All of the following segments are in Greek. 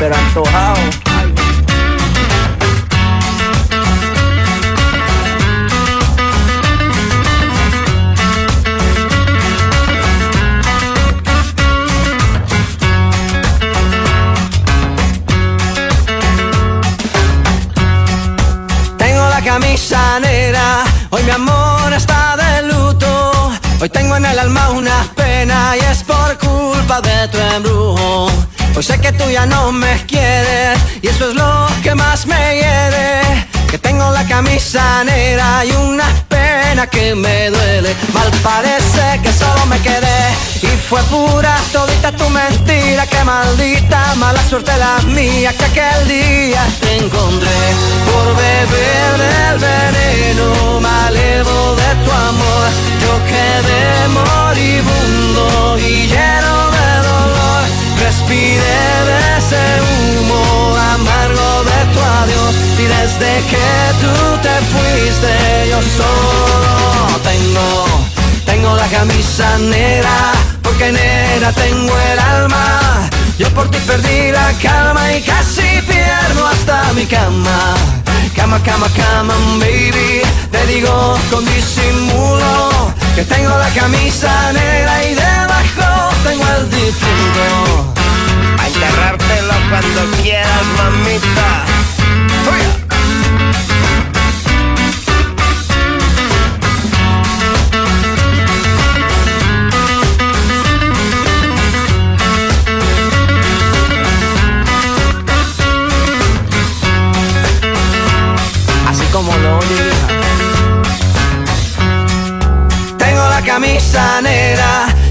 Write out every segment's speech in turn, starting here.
pero antojado. Tengo la camisa negra, hoy mi amor está de luto. Hoy tengo en el alma una pena y es por culpa de tu embrujo. Hoy sé que tú ya no me quieres y eso es lo que más me hiere. Que tengo la camisa negra y una pena que me duele. Mal parece que solo me quedé y fue pura todita tu mentira. Que maldita mala suerte la mía que aquel día te encontré por beber del veneno. Me alevo de tu amor. Yo quedé moribundo y lleno de. Respiré de ese humo amargo de tu adiós y desde que tú te fuiste yo solo tengo, tengo la camisa negra porque negra tengo el alma. Yo por ti perdí la calma y casi pierdo hasta mi cama. Cama, cama, cama, baby. Te digo con disimulo que tengo la camisa negra y debajo tengo el difunto. A enterrártelo cuando quieras, mamita. Fuya. Como lo oye, camisa negra,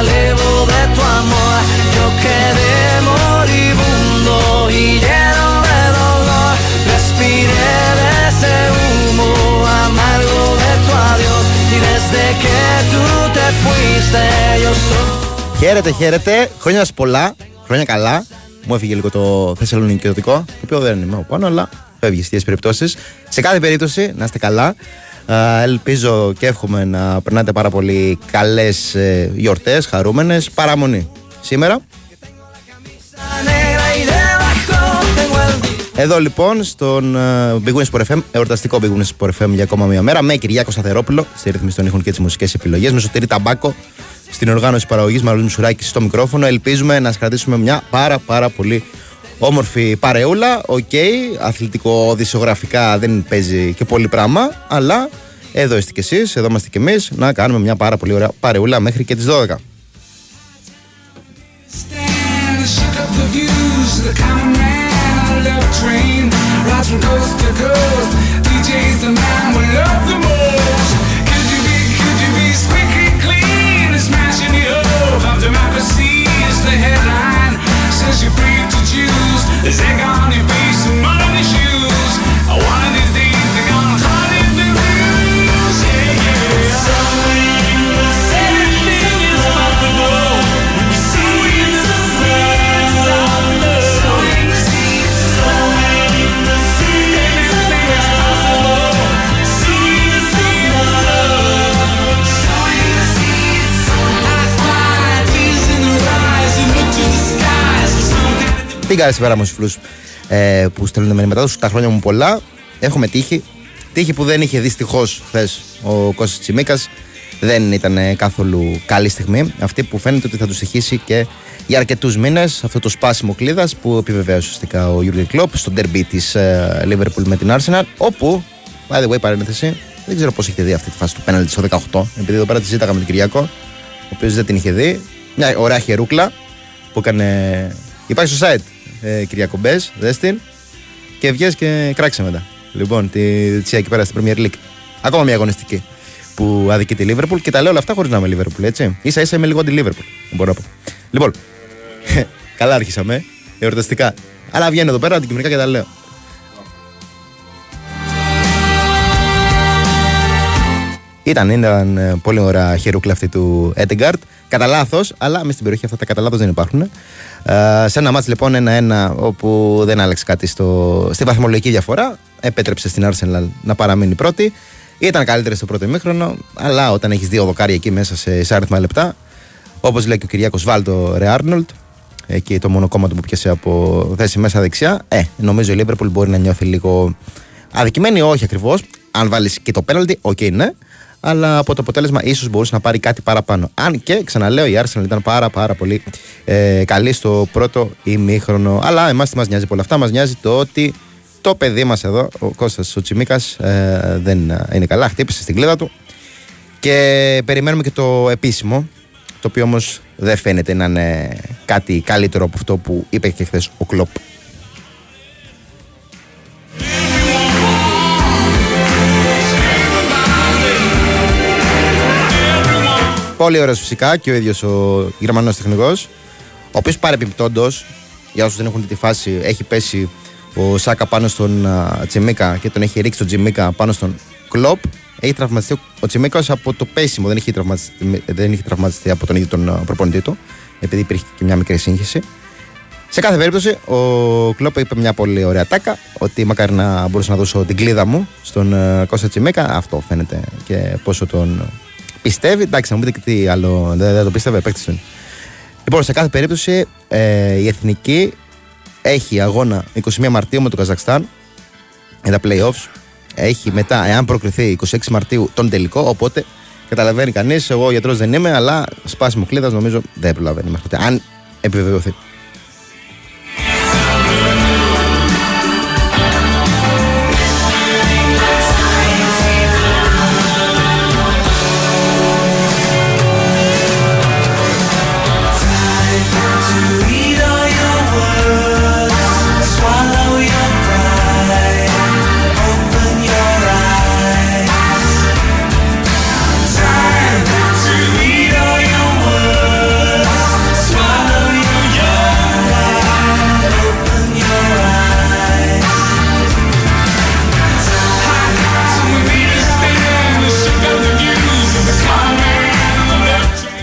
alevo de tu amor, yo quedé moribundo y lleno de dolor, respiré de ese humo amargo de tu adiós y desde que tú te fuiste yo soy Χαίρετε, χαίρετε. Χρόνια σας πολλά. Χρόνια καλά. Μου έφυγε λίγο το θεσσαλονικιωτικό, το οποίο δεν είμαι από πάνω, αλλά φεύγει στις περιπτώσεις. Σε κάθε περίπτωση, να είστε καλά. Α, Ελπίζω και εύχομαι να περνάτε πάρα πολύ καλές γιορτές, χαρούμενες. Παραμονή σήμερα. negra y debajo tengo el Εδώ λοιπόν στον ε, Big Wings Sport FM, εορταστικό Big Wings Sport FM για ακόμα μία μέρα, με Κυριάκο Σταθερόπουλο στη ρύθμιση των ήχων και τις μουσικές επιλογές, με Σωτήρη Ταμπάκο στην οργάνωση παραγωγής Μανώλης Μουσουράκης στο μικρόφωνο. Ελπίζουμε να σας κρατήσουμε μια πάρα πάρα πολύ όμορφη παρεούλα. Οκ, αθλητικό δισογραφικά δεν παίζει και πολύ πράγμα, αλλά εδώ είστε κι εσείς, εδώ είμαστε κι εμείς, να κάνουμε μια πάρα πολύ ωραία παρεούλα μέχρι και τις 12. Stand, shook up the views, the common man, love train, rides from coast to coast. DJ's the man we love the most. Zeg aan uw something. Τι κάνει σήμερα μου φίλου ε, που στέλνουν μηνύματά τους, τα χρόνια μου πολλά. Έχουμε τύχη. Τύχη που δεν είχε δυστυχώ χθες ο Κώστας Τσιμίκας. Δεν ήταν ε, καθόλου καλή στιγμή. Αυτή που φαίνεται ότι θα τους στοιχήσει και για αρκετούς μήνες αυτό το σπάσιμο κλίδας που επιβεβαίωσε ουσιαστικά ο Γιούργεν Κλοπ στο ντερμπι της Liverpool με την Arsenal. Όπου, by the way, παρένθεση, δεν ξέρω πώς έχετε δει αυτή τη φάση του πέναλτη στο 18. Επειδή εδώ πέρα τη ζήταγα με τον Κυριακό, ο οποίος δεν την είχε δει. Μια ωραία χερούκλα που έκανε. Υπάρχει στο site ε, Κυριακό Μπε, δες την. Και βγες και κράξε μετά. Λοιπόν, τη Τσία εκεί πέρα στην Premier League. Ακόμα μια αγωνιστική που αδικεί τη Liverpool και τα λέω όλα αυτά χωρίς να είμαι Liverpool, έτσι. σα ίσα είμαι λίγο τη Liverpool, μπορώ να πω. Λοιπόν, καλά άρχισαμε. Εορταστικά Αλλά βγαίνει εδώ πέρα αντικειμενικά και τα λέω. Ήταν, ήταν ε, πολύ ωραία χειρούκλα αυτή του Έντεγκαρτ. Κατά λάθος, αλλά μες στην περιοχή αυτά τα κατά λάθος δεν υπάρχουν. Ε, σε ένα μάτς λοιπόν 1-1 όπου δεν άλλαξε κάτι στο, στη βαθμολογική διαφορά. Επέτρεψε στην Arsenal να παραμείνει πρώτη. Ήταν καλύτερη στο πρώτο ημίχρονο, αλλά όταν έχεις δύο δοκάρια εκεί μέσα σε, σε άριθμα λεπτά, όπως λέει και ο Κυριάκος Βάλτο Ρε Άρνολτ, εκεί το μόνο κόμμα του που πιάσε από θέση μέσα δεξιά, ε, νομίζω η Liverpool μπορεί να νιώθει λίγο αδικημένη, όχι ακριβώς. Αν βάλεις και το πέναλτι, οκ, ναι. Αλλά από το αποτέλεσμα ίσως μπορούσε να πάρει κάτι παραπάνω. Αν και, ξαναλέω, η Arsenal ήταν πάρα πάρα πολύ ε, καλή στο πρώτο ημίχρονο. Αλλά εμάς τι μας νοιάζει πολλά αυτά; Μας νοιάζει το ότι το παιδί μας εδώ, ο Κώστας ο Τσιμίκας, ε, δεν ε, είναι καλά. Χτύπησε στην κλείδα του. Και περιμένουμε και το επίσημο, το οποίο όμως δεν φαίνεται να είναι κάτι καλύτερο από αυτό που είπε και χθες ο Κλοπ. Πολύ ωραίος φυσικά και ο ίδιος ο Γερμανός τεχνικός, ο οποίος παρεμπιπτόντω, για όσους δεν έχουν δει τη φάση, έχει πέσει ο Σάκα πάνω στον α, Τσιμίκα και τον έχει ρίξει τον Τσιμίκα πάνω στον Κλοπ. Έχει τραυματιστεί ο Τσιμίκας από το πέσιμο, δεν έχει τραυματιστεί, δεν έχει τραυματιστεί από τον ίδιο τον α, προπονητή του, επειδή υπήρχε και μια μικρή σύγχυση. Σε κάθε περίπτωση, ο Κλόπ είπε μια πολύ ωραία τάκα ότι μακάρι να μπορούσα να δώσω την κλίδα μου στον uh, Κώστα Τσιμίκα. Αυτό φαίνεται και πόσο τον πιστεύει. Εντάξει, να μου πείτε και τι άλλο. Δεν, δεν το πίστευε, παίκτης του. Λοιπόν, σε κάθε περίπτωση, ε, η εθνική έχει αγώνα 21 Μαρτίου με το Καζακστάν για τα playoffs. Έχει μετά, εάν προκριθεί 26 Μαρτίου, τον τελικό. Οπότε καταλαβαίνει κανείς, εγώ γιατρός δεν είμαι, αλλά σπάσιμο κλίδας νομίζω δεν προλαβαίνει μέχρι τότε. Αν επιβεβαιωθεί.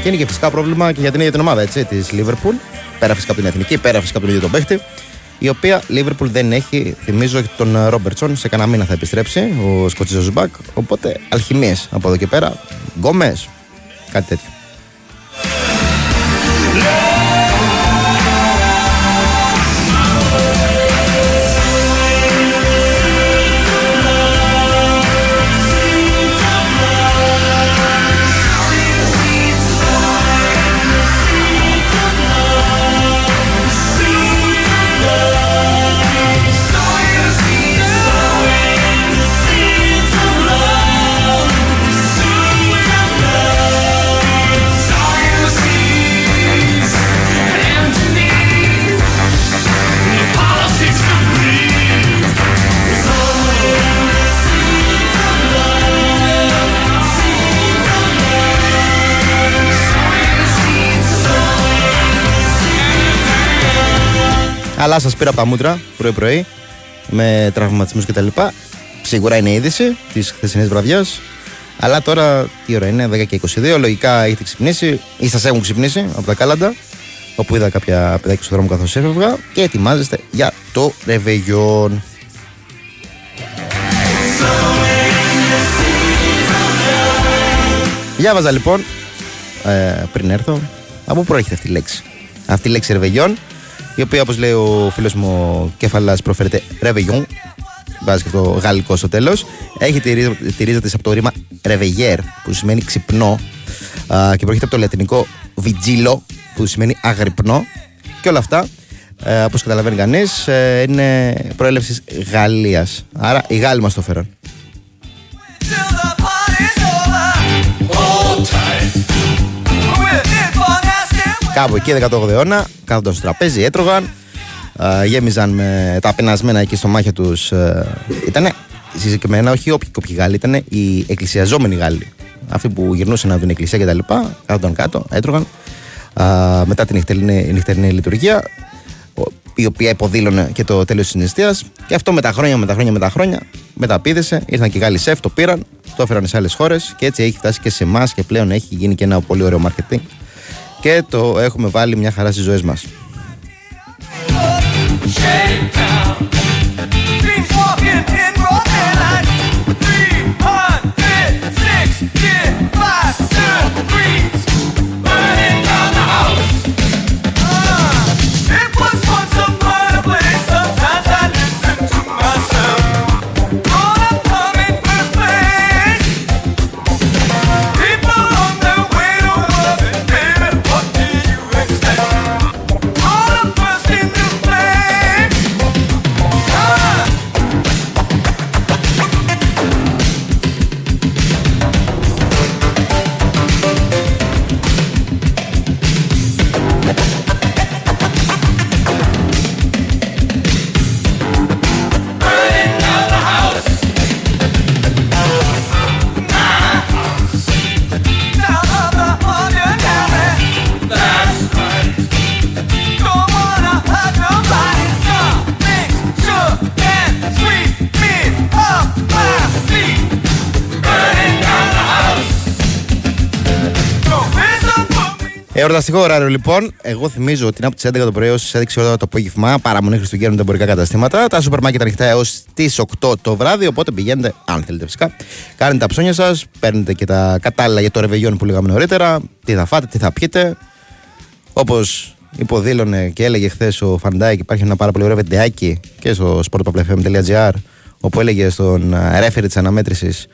Και είναι και φυσικά πρόβλημα και για την ίδια την ομάδα έτσι, της Liverpool. Πέρα φυσικά από την εθνική, πέρα φυσικά από τον ίδιο τον παίχτη. Η οποία Liverpool δεν έχει, θυμίζω, τον Ρόμπερτσον. Σε κανένα μήνα θα επιστρέψει ο Σκοτσίζο Μπακ. Οπότε αλχημίες από εδώ και πέρα. Γκόμες, κάτι τέτοιο. Αλλά σας πήρα από τα μούτρα πρωί-πρωί με τραυματισμούς κτλ. Σίγουρα είναι είδηση της χθεσινής βραδιάς. Αλλά τώρα τι ώρα είναι, 10 και 22. Λογικά έχετε ξυπνήσει ή σας έχουν ξυπνήσει από τα κάλαντα. Όπου είδα κάποια παιδάκια στον δρόμο καθώς έφευγα και ετοιμάζεστε για το ρεβεγιόν. Διάβαζα λοιπόν ε, πριν έρθω από πού προέρχεται αυτή η λέξη. Αυτή η λέξη ρεβεγιόν η οποία όπως λέει ο φίλος μου ο Κεφαλάς προφέρεται Ρεβεγιόν. Βάζει και το γαλλικό στο τέλος. Έχει τη ρίζα, τη ρίζα της από το ρήμα Ρεβεγιέρ που σημαίνει ξυπνό α, και προέρχεται από το λατινικό Vigilo που σημαίνει αγρυπνό και όλα αυτά ε, όπως καταλαβαίνει κανείς ε, είναι προέλευσης Γαλλίας. Άρα οι Γάλλοι μας το φέραν Κάπου εκεί 18ο αιώνα κάθονταν στο τραπέζι, έτρωγαν, α, γέμιζαν με τα πενασμένα εκεί στο μάχια τους. Ήταν συγκεκριμένα όχι όποιοι όποιοι Γάλλοι, ήταν οι εκκλησιαζόμενοι Γάλλοι. Αυτοί που γυρνούσαν από την εκκλησία κτλ. Κάθονταν κάτω, έτρωγαν. Α, μετά την νυχτερινή, νυχτερινή λειτουργία, ο- η οποία υποδήλωνε και το τέλος της νηστείας. Και αυτό με τα χρόνια, με τα χρόνια, με τα χρόνια μεταπίδησε. Ήρθαν και οι Γάλλοι σεφ, το πήραν, το έφεραν σε άλλες χώρες και έτσι έχει φτάσει και σε εμάς και πλέον έχει γίνει και ένα πολύ ωραίο marketing. Και το έχουμε βάλει μια χαρά στι ζωέ μα. Εορταστικό ωράριο λοιπόν. Εγώ θυμίζω ότι είναι από τις 11 το πρωί έως τις 6 ώρα το απόγευμα. Παραμονή Χριστουγέννων τα εμπορικά καταστήματα. Τα σούπερ μάρκετ ανοιχτά έως τις 8 το βράδυ. Οπότε πηγαίνετε, αν θέλετε φυσικά. Κάνετε τα ψώνια σας. Παίρνετε και τα κατάλληλα για το ρεβεγιόν που λέγαμε νωρίτερα. Τι θα φάτε, τι θα πιείτε. Όπως υποδήλωνε και έλεγε χθες ο Φαν Ντάικ, υπάρχει ένα πάρα πολύ ωραίο βιντεάκι και στο sportpavlefm.gr όπου έλεγε στον ρέφερι της αναμέτρησης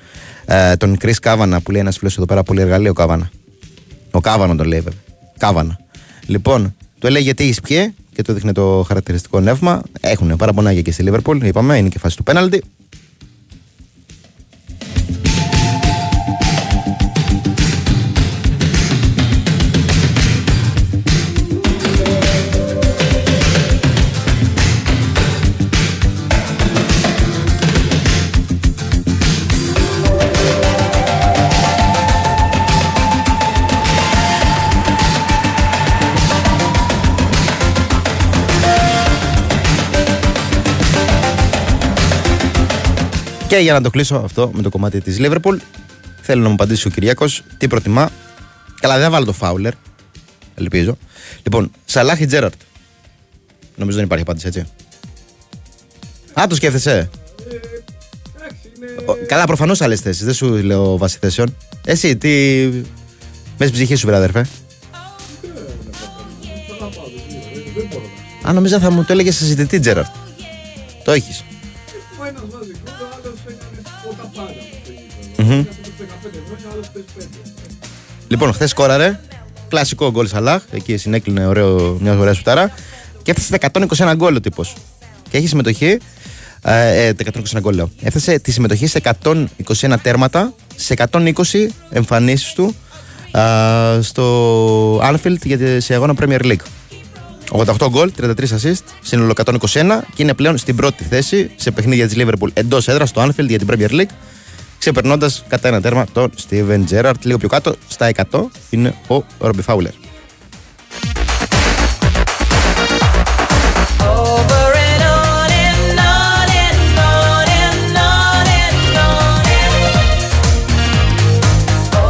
τον Chris Κάβανα που λέει ένας φίλος εδώ πέρα πολύ εργαλείο Κάβανα. Ο Κάβανο τον λέει βέβαια. Κάβανα. Λοιπόν, του έλεγε τι έχει πιέ και του δείχνει το χαρακτηριστικό νεύμα. Έχουν παραπονάγια και στη Λίβερπουλ, είπαμε, είναι και φάση του πέναλτι. Και για να το κλείσω αυτό με το κομμάτι της Λίβερπουλ, θέλω να μου απαντήσει ο Κυριακός τι προτιμά. Καλά, δεν θα βάλω το Φάουλερ. Ελπίζω. Λοιπόν, Σαλάχ ή Τζέραρτ. Νομίζω δεν υπάρχει απάντηση έτσι. Α, το σκέφτεσαι. Ο- Καλά, προφανώς άλλες θέσεις. Δεν σου λέω βάση θέσεων. Εσύ, τι. Μες στην ψυχή σου, βρε αδερφέ. Α, νομίζω θα μου το έλεγες σε ζητητή Τζέραρτ. Το έχεις. Λοιπόν, χθες κόραρε. Κλασικό γκολ Σαλάχ. Εκεί συνέκλεινε ωραίο, μια ωραία σουτάρα. Και έφτασε στα 121 γκολ ο τύπος. Και έχει συμμετοχή. Ε, ε, τα 121 γκολ λέω. Έφτασε τη συμμετοχή σε 121 τέρματα, σε 120 εμφανίσεις του α, στο Anfield για τη- σε αγώνα Premier League. 88 γκολ, 33 assist, σύνολο 121 και είναι πλέον στην πρώτη θέση σε παιχνίδια της Liverpool εντός έδρας στο Anfield για την Premier League ξεπερνώντας κατά ένα τέρμα τον Steven Gerrard. Λίγο πιο κάτω, στα 100 είναι ο Robbie Fowler. Over and on and on and on and on and on and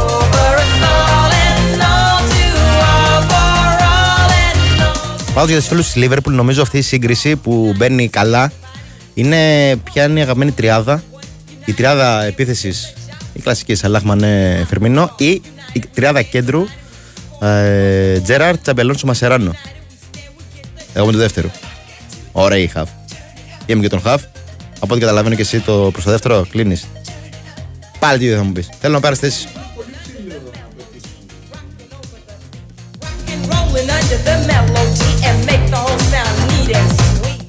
over us all and all to all for all and all. Πάω για τους φίλους της Liverpool, νομίζω αυτή η σύγκριση που μπαίνει καλά είναι ποια είναι η αγαπημένη τριάδα. Η τριάδα επίθεσης, η κλασική Σαλάχ Μανέ Φερμίνο ή η τριάδα κέντρου ε, Τζέραρτ Τσαμπελόν Μασεράνο. Εγώ είμαι του δεύτερου. Ωραία η χαφ. Είμαι και τον χαφ. Από ό,τι καταλαβαίνω και εσύ το προς το δεύτερο κλείνεις. Πάλι τι ίδιο θα μου πεις. Θέλω να πάρεις θέση.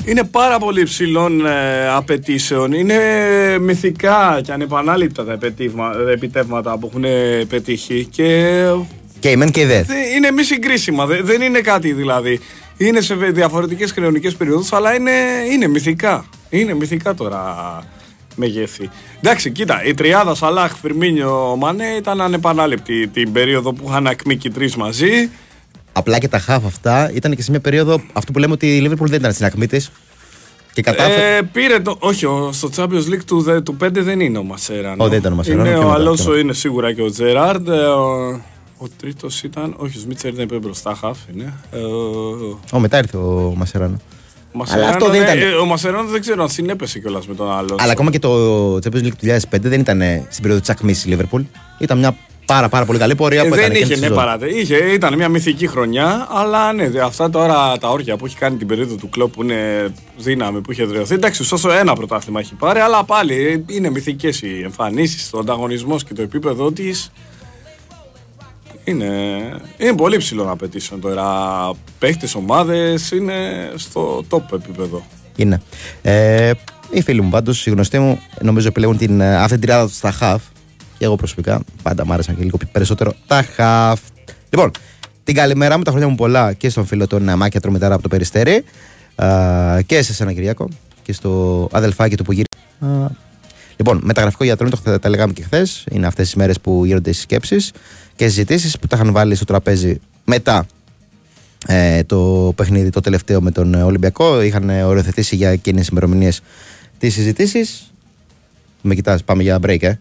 Είναι πάρα πολύ υψηλών ε, απαιτήσεων. Είναι μυθικά και ανεπανάληπτα τα επιτεύγμα- επιτεύγματα που έχουν πετύχει και Και η μεν και η δε. δεν- είναι μη συγκρίσιμα. Δε- Δεν είναι κάτι δηλαδή. Είναι σε διαφορετικές χρονικές περιόδους, αλλά είναι, είναι μυθικά. Είναι μυθικά τώρα μεγέθη. Εντάξει, κοίτα, η τριάδα Σαλάχ, Φιρμίνιο, Μανέ ήταν ανεπανάληπτη την περίοδο που είχαν ακμίκει τρει μαζί. Απλά και τα χαφ αυτά ήταν και σε μια περίοδο αυτό που λέμε ότι η Liverpool δεν ήταν στην ακμή της. Και κατάφερε. Ε, πήρε το. Όχι, ο- στο Champions League του, δε- του 5 δεν είναι ο Μασέραν. Ω, δεν ήταν ο Μασέραν, Είναι και ο μετά, Αλόνσο, και είναι σίγουρα και ο Τζεράρντ. ε, Ο, ο τρίτος ήταν. Όχι, ο Σμίτσερ δεν είπε μπροστά, χαφ είναι. Ε, ο- Ω, μετά ήρθε ο Μασεράνο. ο Μασεράνο αυτό δεν ήταν- ε, Ο Μασεράνο δεν ξέρω αν συνέπεσε κιόλας με τον Αλόνσο. Αλλά ακόμα και το Champions League του 2005 δεν ήταν ε, στην περίοδο της ακμής η Liverpool. Ήταν μια πάρα, πάρα πολύ καλή πορεία Ε, που δεν έκανε και είχε, στη ναι, σεζόν. παράτε. Είχε, ήταν μια μυθική χρονιά, αλλά ναι, δε- αυτά τώρα τα όρια που έχει κάνει την περίοδο του κλοπ που είναι δύναμη που είχε δρεωθεί. Εντάξει, ωστόσο ένα πρωτάθλημα έχει πάρει, αλλά πάλι ε, είναι μυθικές οι εμφανίσεις, ο ανταγωνισμός και το επίπεδο της. Είναι, είναι πολύ ψηλό να απαιτήσεων τώρα. Παίχτες, ομάδες είναι στο top επίπεδο. Είναι. Ε, οι φίλοι μου πάντως, οι γνωστοί μου, νομίζω επιλέγουν την, ε, αυτή την τριάδα τους στα half. Και εγώ προσωπικά πάντα μ' άρεσαν και λίγο περισσότερο τα half. Λοιπόν, την καλημέρα μου, τα χρόνια μου πολλά και στον φίλο τον ε, Μάκια Τρομητάρα από το Περιστέρι. Α, και σε σένα Κυριακό και στο αδελφάκι του που γύρισε. Λοιπόν, μεταγραφικό γιατρό, το τα, τα λέγαμε και χθες. Είναι αυτές τις μέρες που γίνονται οι σκέψεις και συζητήσεις που τα είχαν βάλει στο τραπέζι μετά ε, το παιχνίδι το τελευταίο με τον ε, Ολυμπιακό. Είχαν ε, οριοθετήσει για εκείνες τις ημερομηνίες τις συζητήσεις. Με κοιτάς, πάμε για break, ε.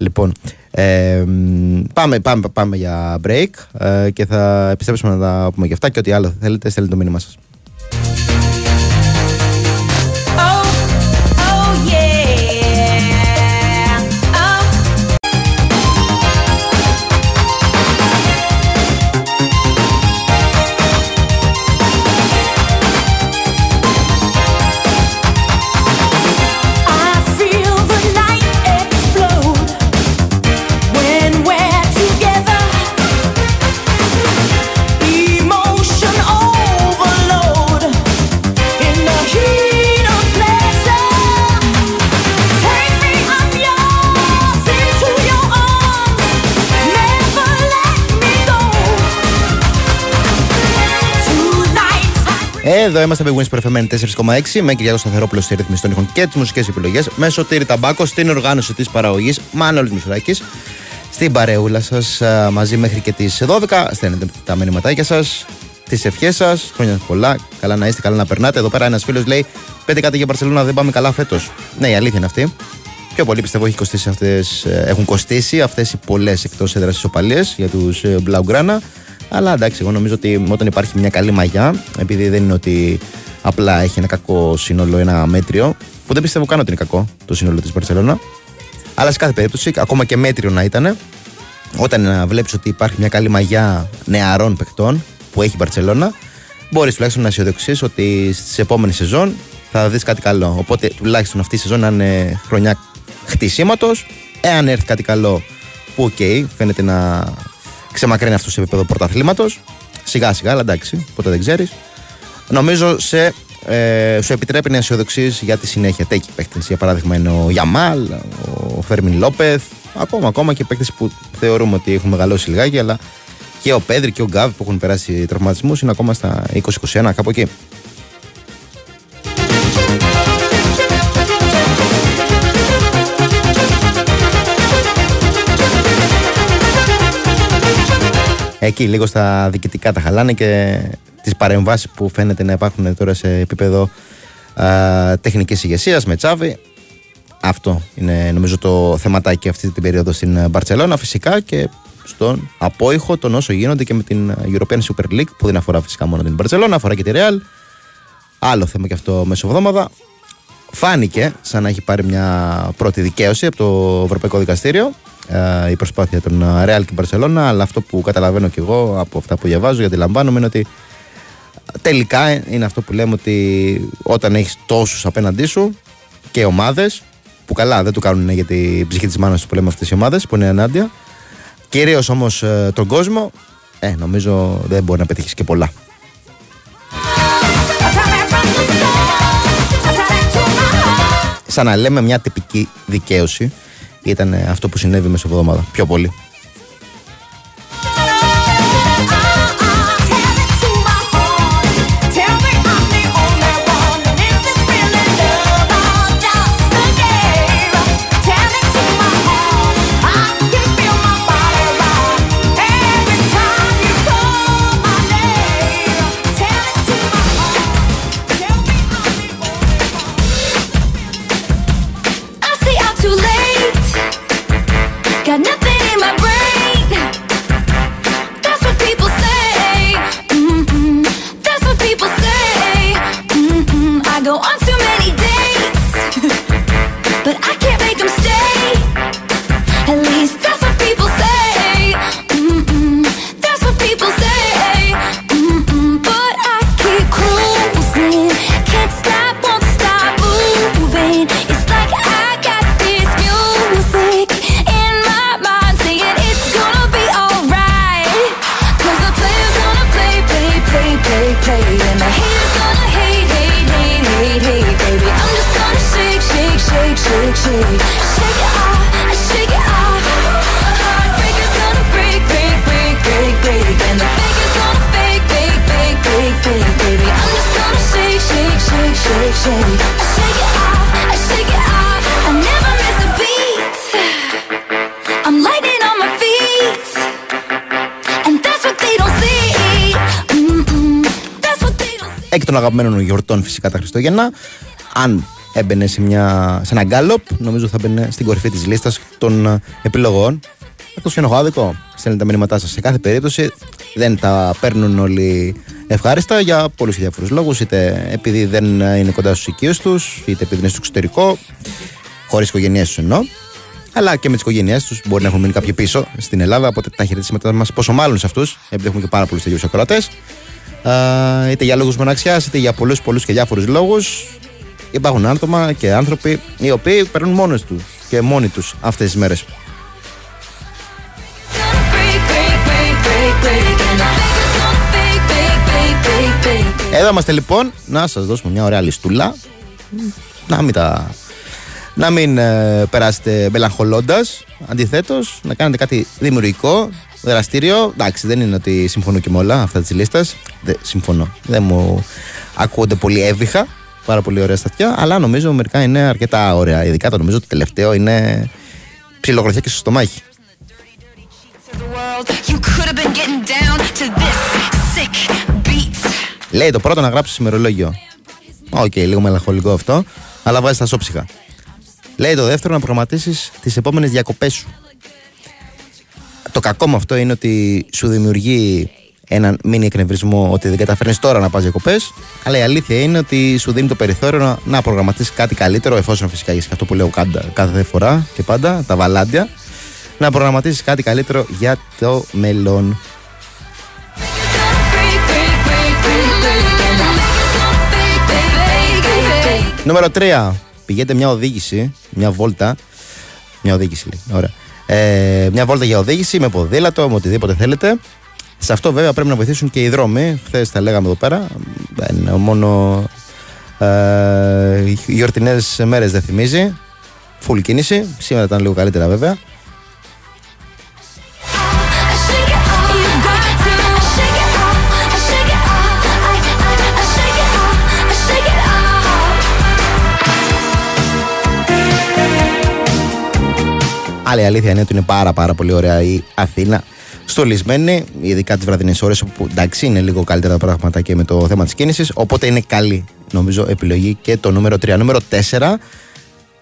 Λοιπόν, ε, μ, πάμε, πάμε, πάμε για break ε, και θα επιστρέψουμε να τα πούμε και αυτά και ό,τι άλλο θέλετε, στέλνετε το μήνυμα σας. Εδώ είμαστε με Wins FM 4,6 με Κυριάκο Σταθερόπουλος στη ρύθμιση των ήχων και τις μουσικές επιλογές. Με Σωτήρη Ταμπάκο στην οργάνωση της παραγωγής Μάνολη Μισουράκη. Στην παρεούλα σας μαζί μέχρι και τις 12. Στέλνετε τα μηνύματάκια σας, τις ευχές σας. Χρόνια πολλά. Καλά να είστε, καλά να περνάτε. Εδώ πέρα ένας φίλος λέει: Πέντε κάτι για Παρσελόνα, δεν πάμε καλά φέτος. Ναι, η αλήθεια είναι αυτή. Πιο πολύ πιστεύω έχει κοστίσει αυτές, ε, έχουν κοστίσει αυτές οι πολλές εκτός έδρας ισοπαλίε για τους Blaugrana. Αλλά εντάξει, εγώ νομίζω ότι όταν υπάρχει μια καλή μαγιά, επειδή δεν είναι ότι απλά έχει ένα κακό σύνολο, ένα μέτριο, που δεν πιστεύω καν ότι είναι κακό το σύνολο της Μπαρσελόνα. Αλλά σε κάθε περίπτωση, ακόμα και μέτριο να ήταν, όταν βλέπεις ότι υπάρχει μια καλή μαγιά νεαρών παιχτών που έχει η Μπαρσελόνα, μπορείς τουλάχιστον να αισιοδοξείς ότι στις επόμενες σεζόν θα δεις κάτι καλό. Οπότε τουλάχιστον αυτή η σεζόν να είναι χρονιά χτισήματος. Εάν έρθει κάτι καλό, που οκ, φαίνεται να ξεμακρύνει αυτό σε επίπεδο πρωταθλήματος. Σιγά σιγά, αλλά εντάξει, ποτέ δεν ξέρεις. Νομίζω σε, ε, σου επιτρέπει να αισιοδοξείς για τη συνέχεια. Τέτοιοι παίχτες. Για παράδειγμα είναι ο Γιαμάλ, ο Φέρμιν Λόπεθ, ακόμα, ακόμα και παίχτε που θεωρούμε ότι έχουν μεγαλώσει λιγάκι, αλλά και ο Πέδρι και ο Γκάβι που έχουν περάσει τραυματισμούς είναι ακόμα στα 20-21, κάπου εκεί. Εκεί λίγο στα διοικητικά τα χαλάνε και τις παρεμβάσεις που φαίνεται να υπάρχουν τώρα σε επίπεδο α, τεχνικής ηγεσίας με Τσάβη. Αυτό είναι νομίζω το θεματάκι αυτή την περίοδο στην Μπαρτσελώνα φυσικά και στον απόϊχο των όσων γίνονται και με την European Super League που δεν αφορά φυσικά μόνο την Μπαρτσελώνα, αφορά και τη Real. Άλλο θέμα και αυτό μεσοβδόμαδα. Φάνηκε σαν να έχει πάρει μια πρώτη δικαίωση από το Ευρωπαϊκό Δικαστήριο ε, η προσπάθεια των ε, Real και Barcelona αλλά αυτό που καταλαβαίνω και εγώ από αυτά που διαβάζω γιατί λαμβάνομαι είναι ότι τελικά είναι αυτό που λέμε ότι όταν έχεις τόσους απέναντί σου και ομάδες που καλά δεν του κάνουν για την ψυχή της μάνας που λέμε αυτές οι ομάδες που είναι ενάντια κυρίως όμως ε, τον κόσμο ε, νομίζω δεν μπορεί να πετύχεις και πολλά. Σαν να λέμε μια τυπική δικαίωση ήταν ε, αυτό που συνέβη μεσοβδόμαδα πιο πολύ των αγαπημένων γιορτών φυσικά τα Χριστούγεννα. Αν έμπαινε σε, μια, σε ένα γκάλοπ, νομίζω θα μπαινε στην κορυφή της λίστας των ε, επιλογών. Εκτό και άδικο, στέλνετε τα μηνύματά σας. Σε κάθε περίπτωση δεν τα παίρνουν όλοι ευχάριστα για πολλούς και διάφορους λόγους. Είτε επειδή δεν είναι κοντά στους οικείους τους, είτε επειδή είναι στο εξωτερικό, χωρίς οικογένειές τους εννοώ. Αλλά και με τις οικογένειές τους μπορεί να έχουν μείνει κάποιοι πίσω στην Ελλάδα. Οπότε τα χαιρετίσματα μας, πόσο μάλλον σε αυτούς, επειδή έχουμε και πάρα πολλούς τέτοιου ακροατές. Είτε για λόγους μοναξιάς, είτε για πολλούς πολλούς και διάφορους λόγους. Υπάρχουν άτομα και άνθρωποι οι οποίοι παίρνουν μόνοι τους και μόνοι τους αυτές τις μέρες. Gonna break, break, break, break, break. And the fakers gonna fake, fake, fake, fake, fake, fake. Εδώ είμαστε λοιπόν να σας δώσουμε μια ωραία λιστούλα Να μην τα... Να μην ε, περάσετε μελαγχολώντας Αντιθέτως να κάνετε κάτι δημιουργικό Δραστήριο Εντάξει δεν είναι ότι συμφωνώ και με όλα αυτά της λίστας δεν, Συμφωνώ Δεν μου ακούγονται πολύ εύηχα Πάρα πολύ ωραία σταθιά Αλλά νομίζω μερικά είναι αρκετά ωραία Ειδικά το νομίζω το τελευταίο είναι ψιλογροθιά και στο στομάχι To the world, you could have been getting down to this sick beat. Λέει το πρώτο να γράψεις ημερολόγιο. Οκ, λίγο μελαγχολικό αυτό, αλλά βάζεις τα σώψυχα. Λέει το δεύτερο να προγραμματίσεις τις επόμενες διακοπές σου. Το κακό με αυτό είναι ότι σου δημιουργεί έναν μίνι εκνευρισμό ότι δεν καταφέρνεις τώρα να πας διακοπές. Αλλά η αλήθεια είναι ότι σου δίνει το περιθώριο να, να προγραμματίσεις κάτι καλύτερο, εφόσον φυσικά έχεις αυτό που λέω κάντα, κάθε φορά και πάντα, τα βαλάντια. Να προγραμματίσεις κάτι καλύτερο για το μέλλον. Break, break, break, break, break. And the fakers gonna fake, fake, fake, fake, fake. Νούμερο 3. Πηγαίνετε μια οδήγηση, μια βόλτα. Μια οδήγηση λέει. Ωραία. Ε, μια βόλτα για οδήγηση με ποδήλατο, με οτιδήποτε θέλετε. Σε αυτό βέβαια πρέπει να βοηθήσουν και οι δρόμοι. Χθες τα λέγαμε εδώ πέρα. Δεν είναι μόνο ε, οι γιορτινές μέρες δεν θυμίζει. Φουλ κίνηση. Σήμερα ήταν λίγο καλύτερα βέβαια. Άλλη αλήθεια είναι ότι είναι πάρα πάρα πολύ ωραία η Αθήνα. Στολισμένη, ειδικά τις βραδινές ώρες, όπου εντάξει είναι λίγο καλύτερα τα πράγματα και με το θέμα της κίνησης. Οπότε είναι καλή, νομίζω, επιλογή και το νούμερο 3. Νούμερο 4,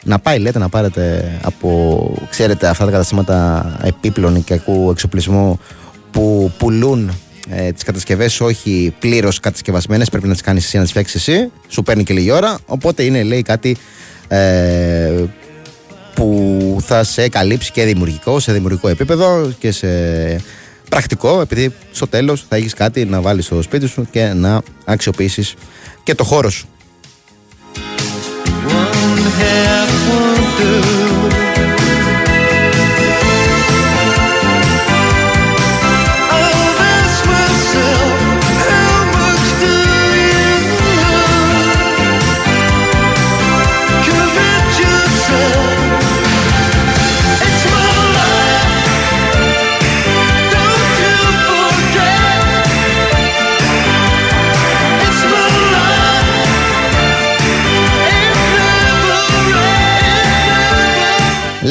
να πάει, λέτε, να πάρετε από, ξέρετε, αυτά τα καταστήματα επίπλων και ακού εξοπλισμού που πουλούν ε, τις κατασκευές όχι πλήρως κατασκευασμένες. Πρέπει να τις κάνεις εσύ, να τις φτιάξεις εσύ. Σου παίρνει και λίγη ώρα. Οπότε είναι, λέει, κάτι ε, που θα σε καλύψει και δημιουργικό, σε δημιουργικό επίπεδο και σε πρακτικό, επειδή στο τέλος θα έχεις κάτι να βάλεις στο σπίτι σου και να αξιοποιήσεις και το χώρο σου.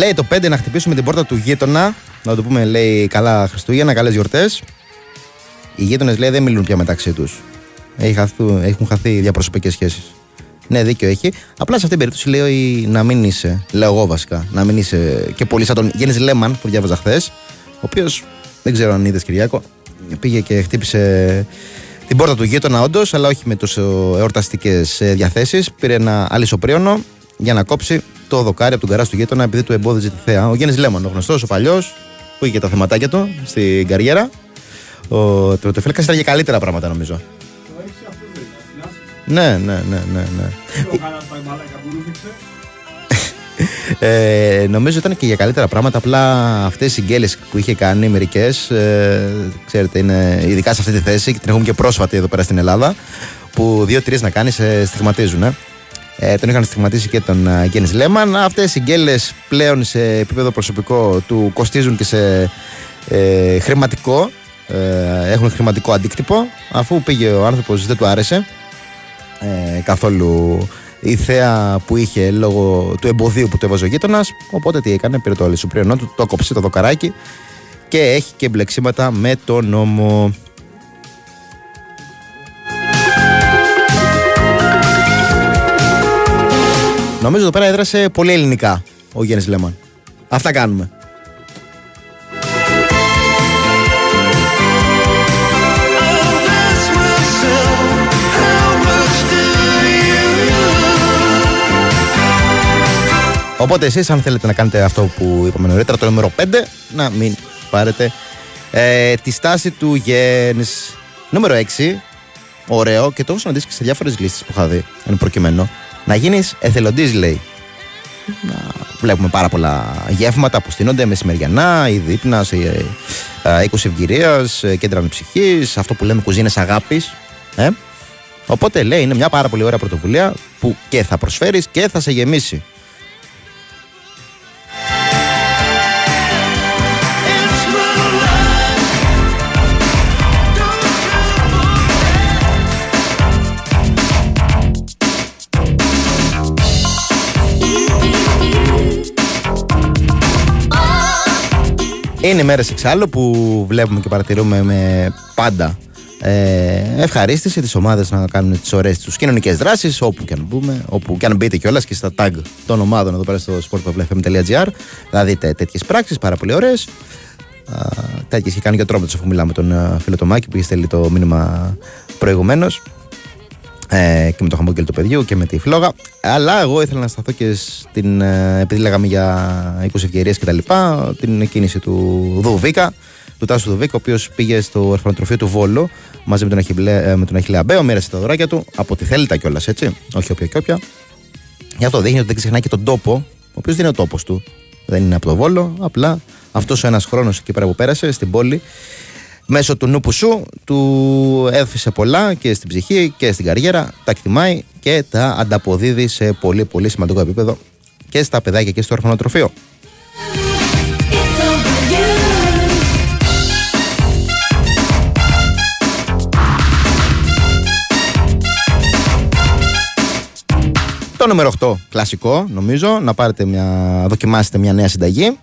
Λέει το 5 να χτυπήσουμε την πόρτα του γείτονα. Να το πούμε, λέει καλά Χριστούγεννα, καλές γιορτές. Οι γείτονες λέει δεν μιλούν πια μεταξύ τους. Έχουν χαθεί διαπροσωπικές σχέσεις. Ναι, δίκιο έχει. Απλά σε αυτήν την περίπτωση λέει να μην είσαι, λέω εγώ βασικά, να μην είσαι και πολύ σαν τον Γιάννης Λέμαν που διάβαζα χθες, ο οποίος δεν ξέρω αν είδες Κυριάκο, πήγε και χτύπησε την πόρτα του γείτονα όντως, αλλά όχι με τόσο εορταστικές διαθέσεις. Πήρε ένα αλυσοπρίωνο για να κόψει το δοκάρι από τον καρά του γείτονα επειδή του εμπόδιζε τη θέα. Ο Γιάννης Λέμον, ο γνωστός, ο παλιός, που είχε τα θεματάκια του στην καριέρα. Ο Τερματοφύλακα ήταν για καλύτερα πράγματα νομίζω. Ναι, ναι, ναι, ναι. ναι. Ε, νομίζω ήταν και για καλύτερα πράγματα. Απλά αυτές οι συγκέλε που είχε κάνει μερικές, ε, ξέρετε, είναι ειδικά σε αυτή τη θέση και την έχουμε και πρόσφατη εδώ πέρα στην Ελλάδα. Που δύο-τρεις να κάνεις σε στιγματίζουν. Ε. Ε, τον είχαν στιγματίσει και τον ε, Γκένι Λέμαν. Αυτές οι γκέλες πλέον σε επίπεδο προσωπικό του κοστίζουν και σε ε, χρηματικό. Ε, έχουν χρηματικό αντίκτυπο. Αφού πήγε ο άνθρωπος, δεν του άρεσε ε, καθόλου η θέα που είχε λόγω του εμποδίου που του έβαζε ο γείτονας. Οπότε τι έκανε, πήρε το αλυσοπρίωνό του, το κόψε το δοκαράκι και έχει και μπλεξίματα με το νόμο. Νομίζω εδώ πέρα έδρασε πολύ ελληνικά ο Γιάννης Λέμαν. Αυτά κάνουμε. Οπότε εσείς, αν θέλετε να κάνετε αυτό που είπαμε νωρίτερα, το νούμερο 5, να μην πάρετε ε, τη στάση του Γέννη. Νούμερο 6, ωραίο και το έχω συναντήσει και σε διάφορες λίστες που είχα δει, εν προκειμένου. Να γίνεις εθελοντής, λέει. Να βλέπουμε πάρα πολλά γεύματα που στείνονται μεσημεριανά, ή δείπνας, ή ε, ε, οίκου ευγυρίας, κέντρα ψυχή, αυτό που λέμε κουζίνες αγάπης. Ε; Οπότε λέει είναι μια πάρα πολύ ωραία πρωτοβουλία που και θα προσφέρεις και θα σε γεμίσει. Είναι μέρες εξάλλου που βλέπουμε και παρατηρούμε με πάντα ε, ευχαρίστηση τις ομάδες να κάνουν τις ωραίες τους κοινωνικές δράσεις όπου και αν μπούμε, όπου και αν μπείτε κιόλας και στα tag των ομάδων εδώ πέρα στο sportpavlefm.gr. Θα δείτε τέτοιες πράξεις πάρα πολύ ωραίες. Τέτοιες είχε κάνει και ο τρόπος αφού μιλάμε με τον ε, φίλο Τωμάκη που είχε στείλει το μήνυμα προηγουμένως ε, και με το χαμόγελο του παιδιού και με τη φλόγα. Αλλά εγώ ήθελα να σταθώ και στην. Ε, επειδή λέγαμε για 20 ευκαιρίες κτλ. Την κίνηση του Δουβίκα, του Τάσου Δουβίκα, ο οποίος πήγε στο ορφανοτροφείο του Βόλου μαζί με τον, Αχιμπλέ, ε, με τον Αχιλέα Μπέο, μοίρασε τα δωράκια του από τη Θέλτα κιόλας έτσι. Όχι όποια και όποια. Για αυτό δείχνει ότι δεν ξεχνάει και τον τόπο, ο οποίος δεν είναι ο τόπος του. Δεν είναι από το Βόλο, απλά αυτός ο ένας χρόνος εκεί πέρα που πέρασε στην πόλη μέσω του νούπου σου του έφυσε πολλά και στην ψυχή και στην καριέρα, τα εκτιμάει και τα ανταποδίδει σε πολύ πολύ σημαντικό επίπεδο και στα παιδάκια και στο ορφανοτροφείο. It's over you. Το νούμερο 8, κλασικό νομίζω, να πάρετε μια, δοκιμάσετε μια νέα συνταγή.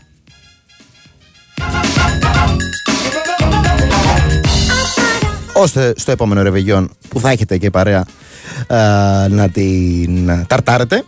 Ώστε στο επόμενο ρεβεγιόν που θα έχετε και παρέα ε, να την ταρτάρετε.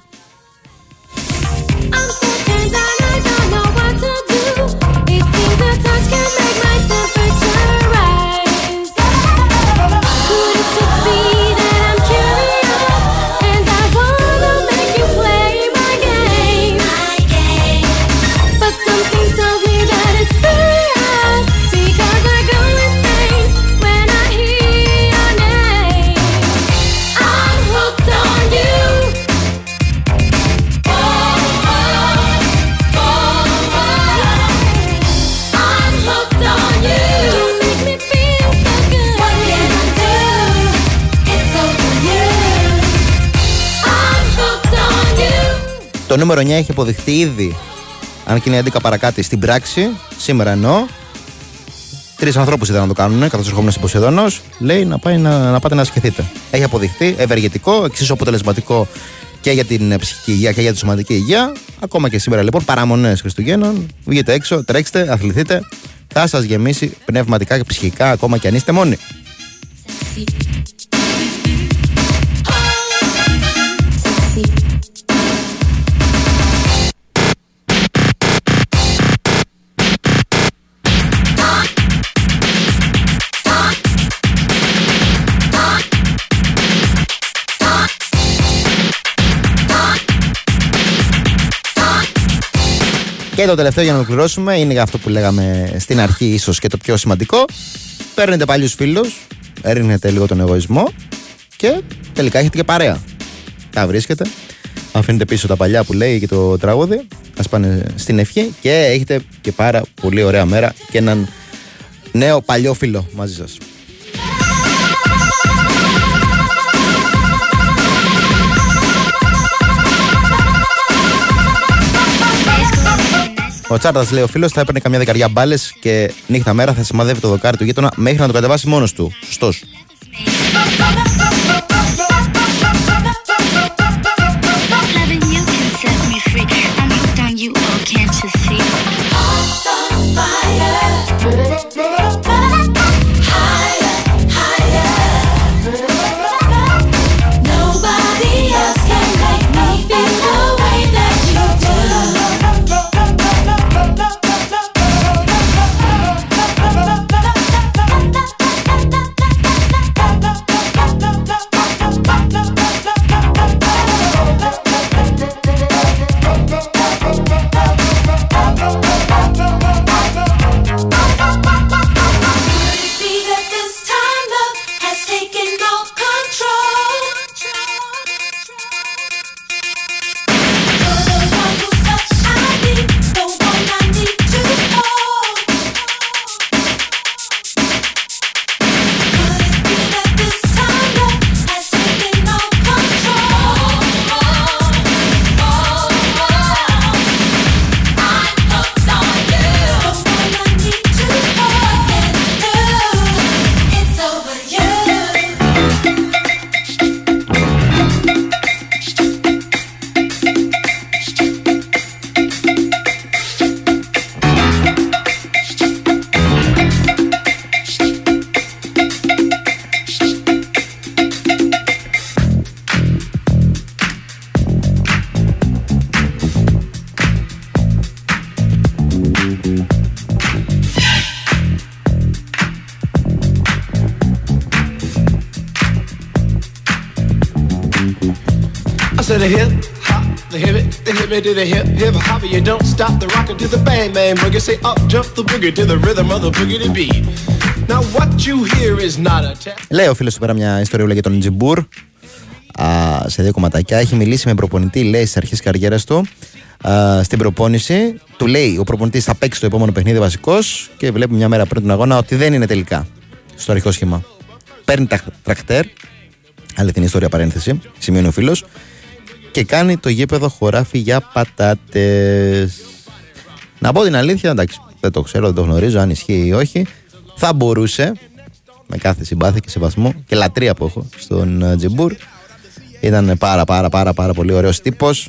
Το νούμερο 9 έχει αποδειχτεί ήδη, αν και είναι 11 παρακάτω, στην πράξη, σήμερα εννοώ. Τρεις ανθρώπους ήταν να το κάνουν, καθώς ερχόμουν στην Ποσειδόνο. Λέει να, πάει να, να πάτε να ασκηθείτε. Έχει αποδειχθεί ευεργετικό, εξίσου αποτελεσματικό και για την ε, ψυχική υγεία και για τη σωματική υγεία. Ακόμα και σήμερα λοιπόν, παραμονές Χριστουγέννων. Βγείτε έξω, τρέξτε, αθληθείτε. Θα σας γεμίσει πνευματικά και ψυχικά, ακόμα και αν είστε μόνοι. Και το τελευταίο για να ολοκληρώσουμε είναι για αυτό που λέγαμε στην αρχή, ίσως και το πιο σημαντικό. Παίρνετε παλιούς φίλους, ρίχνετε λίγο τον εγωισμό και τελικά έχετε και παρέα. Τα βρίσκετε. Αφήνετε πίσω τα παλιά που λέει και το τραγούδι. Α πάνε στην ευχή και έχετε και πάρα πολύ ωραία μέρα και έναν νέο παλιό φίλο μαζί σας. Ο Τσάρτας λέει: Ο φίλος θα έπαιρνε καμιά δεκαριά μπάλες και νύχτα μέρα θα σημαδεύει το δοκάρι του γείτονα μέχρι να το κατεβάσει μόνος του. Σωστός. The hip it to the hip hip hop. You don't stop the rocker to the bang bang boogie. Say up jump the boogie to the rhythm of the boogie to beat. Now what you hear is not a test. Λέει ο φίλος του πέρα μια ιστορία για τον Τζιμπούρ α, σε δύο κομματάκια. Έχει μιλήσει με προπονητή, λέει στις αρχές καριέρας του. Α, στην προπόνηση του λέει ο προπονητής θα παίξει το επόμενο παιχνίδι βασικός και βλέπει μια μέρα πριν τον αγώνα ότι δεν είναι τελικά στο αρχικό σχήμα. Παίρνει τα τρακτέρ, αληθινή ιστορία παρένθεση, σημειώνει ο φίλος, και κάνει το γήπεδο χωράφι για πατάτες. Να πω την αλήθεια, εντάξει, δεν το ξέρω, δεν το γνωρίζω αν ισχύει ή όχι. Θα μπορούσε, με κάθε συμπάθεια και σεβασμό και λατρεία που έχω στον ε, Τζιμπούρ. Ήταν πάρα πάρα πάρα πάρα πολύ ωραίος τύπος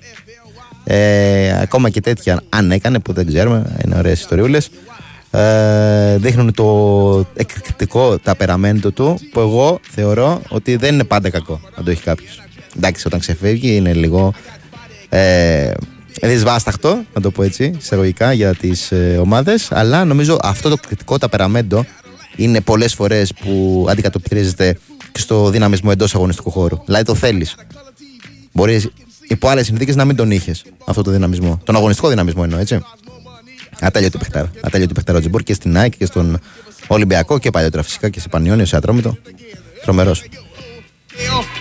ε, ακόμα και τέτοια αν έκανε που δεν ξέρουμε είναι ωραίες ιστοριούλες ε, δείχνουν το εκρηκτικό ταπεραμέντο του που εγώ θεωρώ ότι δεν είναι πάντα κακό αν το έχει κάποιος. Εντάξει όταν ξεφεύγει είναι λίγο ε, δυσβάσταχτο να το πω έτσι εισαγωγικά για τις ε, ομάδες αλλά νομίζω αυτό το κριτικό ταπεραμέντο είναι πολλές φορές που αντικατοπτρίζεται και στο δυναμισμό εντός αγωνιστικού χώρου δηλαδή το θέλεις Μπορείς υπό άλλες συνθήκες να μην τον είχες αυτό το δυναμισμό. Τον αγωνιστικό δυναμισμό εννοώ, έτσι. Ατέλειωτη παιχτάρα. Ατέλειωτη παιχτάρα ο Τζιμπούρ και στην ΑΕΚ και στον Ολυμπιακό και παλιότερα φυσικά και σε Πανιόνιο, σε Ατρόμητο. Τρομερός.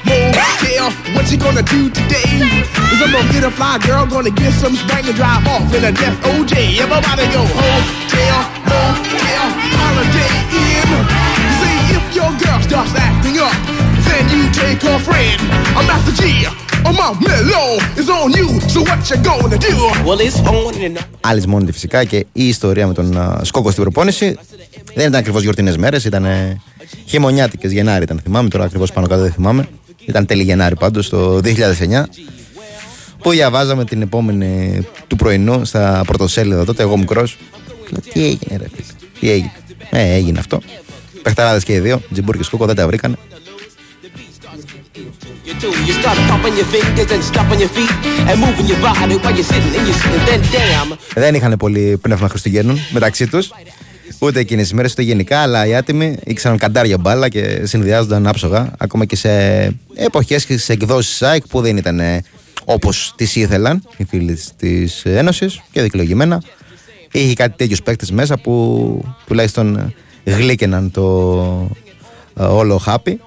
Motel, what you gonna do today? Is I'm gonna get a fly girl, gonna get some spank and drive off in a death OJ. Everybody go hotel, motel, holiday in. See if your girl starts acting up, then you take her friend. I'm Master G. Oh my mellow is on you, so what you gonna do? Well, it's on and on. Άλλη μόνη φυσικά και η ιστορία με τον α, Σκόκο στην προπόνηση. Δεν ήταν ακριβώ γιορτινέ μέρε, ήταν χειμωνιάτικες Γενάρη ήταν. Θυμάμαι τώρα ακριβώς πάνω κάτω δεν θυμάμαι. Ήταν τέλη Γενάρη πάντως το 2009. Που διαβάζαμε την επόμενη του πρωινού στα πρωτοσέλιδα τότε, εγώ μικρός. Τι έγινε, ρε φίλε. Τι έγινε. Ε, έγινε αυτό. Πεχταράδε και οι δύο, Τζιμπούρ και Σκόκο δεν τα βρήκανε. You do. You start pumping your fingers and stomping your feet and moving your body while you're sitting and you're sitting. Then damn. Δεν είχαν πολύ πνεύμα Χριστουγέννων μεταξύ τους. Ούτε εκείνες τις μέρες, ούτε γενικά, αλλά οι άτιμοι ήξεραν καντάρια μπάλα και συνδυάζονταν άψογα. Ακόμα και σε εποχές και σε εκδόσεις ΣΑΙΚ που δεν ήταν όπως τις ήθελαν οι φίλοι της Ένωσης και δικαιολογημένα. Είχε κάτι τέτοιους παίκτες μέσα που τουλάχιστον γλύκαιναν το ε, όλο χάπι.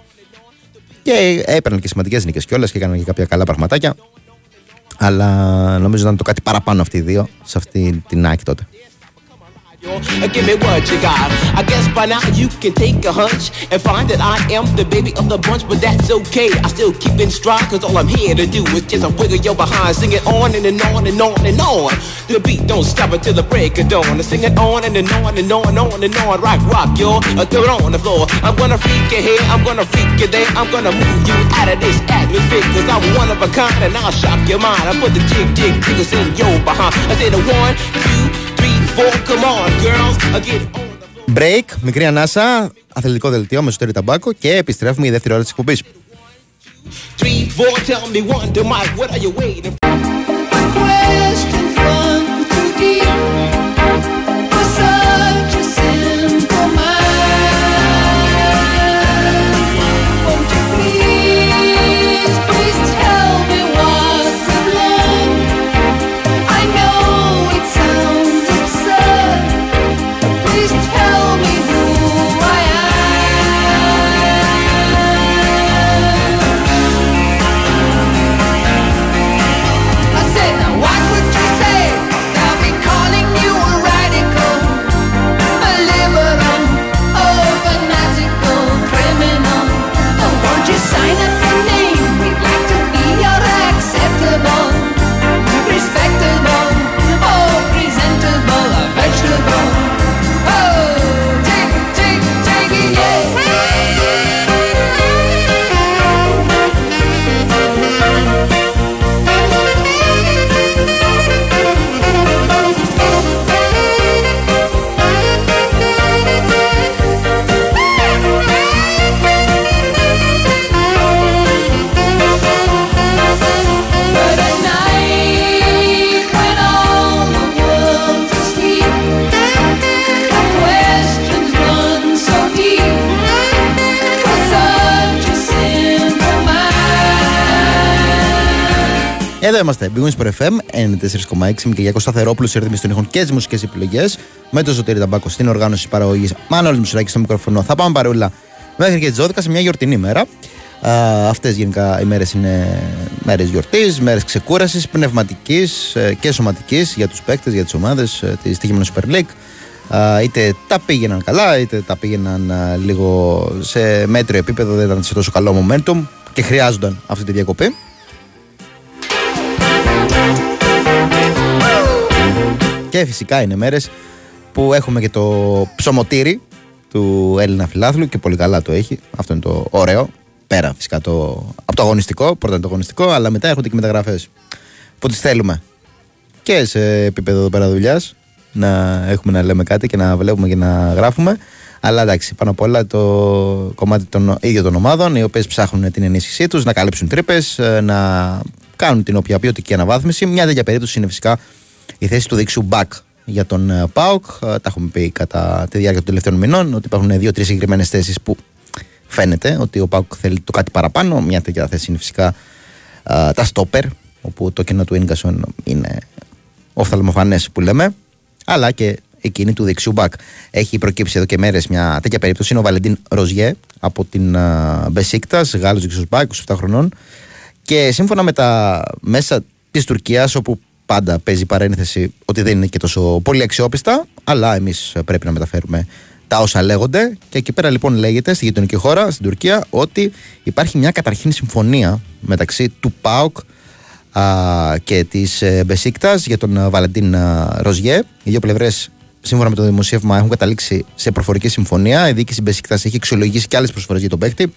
Και έπαιρναν και σημαντικές νίκες κιόλας και έκαναν και κάποια καλά πραγματάκια. Αλλά νομίζω ήταν το κάτι παραπάνω αυτοί οι δύο σε αυτή την άκη τότε. Uh, Give me what you got. I guess by now you can take a hunch and find that I am the baby of the bunch, but that's okay. I still keep in stride, cause all I'm here to do is just a wiggle your behind, sing it on and, and on and on and on. The beat don't stop until the break of dawn. I sing it on and, and on and on and on and on. Rock, rock, yo, uh, throw it on the floor. I'm gonna freak you here, I'm gonna freak you there. I'm gonna move you out of this atmosphere, cause I'm one of a kind and I'll shock your mind. I put the jig, jig, jiggles in your behind. I say the one, two, three, four, come on, girls, I get on. Break, μικρή ανάσα, αθλητικό δελτίο με σωτήρι ταμπάκο και επιστρέφουμε για δεύτερη ώρα της εκπομπής. Three, four, tell me one, to my, what are you waiting for? Εδώ είμαστε, Big Wings FM 94,6 με Κυριακό Σταθερόπουλος σε ρύθμιση των ήχων και τις μουσικές επιλογές. Με το Ζωτήρι Ταμπάκο στην οργάνωση παραγωγής. Μάνο Μουσουράκη στο μικρόφωνο. Θα πάμε παρούλα μέχρι και τις 12 σε μια γιορτινή μέρα. Αυτές γενικά οι μέρες είναι μέρες γιορτής, μέρες ξεκούρασης, πνευματικής και σωματικής για τους παίκτες, για τις ομάδες τη στοιχειμένη Super League. Α, είτε τα πήγαιναν καλά, είτε τα πήγαιναν α, λίγο σε μέτριο επίπεδο, δεν ήταν σε τόσο καλό momentum και χρειάζονταν αυτή τη διακοπή. Και φυσικά είναι μέρες που έχουμε και το ψωμοτήρι του Έλληνα φιλάθλου και πολύ καλά το έχει. Αυτό είναι το ωραίο. Πέρα φυσικά το, από το αγωνιστικό, πρώτα είναι το αγωνιστικό, αλλά μετά έρχονται και μεταγραφές που τις θέλουμε και σε επίπεδο εδώ πέρα δουλειάς να έχουμε να λέμε κάτι και να βλέπουμε και να γράφουμε. Αλλά εντάξει, πάνω απ' όλα το κομμάτι των ίδιων των ομάδων, οι οποίες ψάχνουν την ενίσχυσή τους, να καλύψουν τρύπες, να κάνουν την οποία ποιοτική αναβάθμιση. Μια τέτοια περίπτωση είναι φυσικά η θέση του δεξιού back για τον ε, ΠΑΟΚ. Ε, Τα έχουμε πει κατά τη διάρκεια των τελευταίων μηνών ότι υπάρχουν δύο-τρεις συγκεκριμένες θέσεις που φαίνεται ότι ο ΠΑΟΚ θέλει το κάτι παραπάνω. Μια τέτοια θέση είναι φυσικά ε, τα στόπερ, όπου το κενό του Ίνγκασον είναι οφθαλμοφανές που λέμε, αλλά και εκείνη του δεξιού μπακ. Έχει προκύψει εδώ και μέρες μια τέτοια περίπτωση. Είναι ο Βαλεντίν Ροζιέ από την Μπεσίκτας, Γάλλος δεξιός μπακ, 27 χρονών. Και σύμφωνα με τα μέσα της Τουρκίας, όπου πάντα παίζει παρένθεση ότι δεν είναι και τόσο πολύ αξιόπιστα, αλλά εμείς πρέπει να μεταφέρουμε τα όσα λέγονται. Και εκεί πέρα λοιπόν λέγεται στη γειτονική χώρα, στην Τουρκία, ότι υπάρχει μια καταρχήν συμφωνία μεταξύ του ΠΑΟΚ α, και της ε, Μπεσίκτας για τον ε, Βαλεντίν α, Ροζιέ. Οι δύο πλευρές, σύμφωνα με το δημοσίευμα, έχουν καταλήξει σε προφορική συμφωνία. Η διοίκηση Μπεσίκτας έχει αξιολογήσει και άλλες προσφορές για τον παίκτη.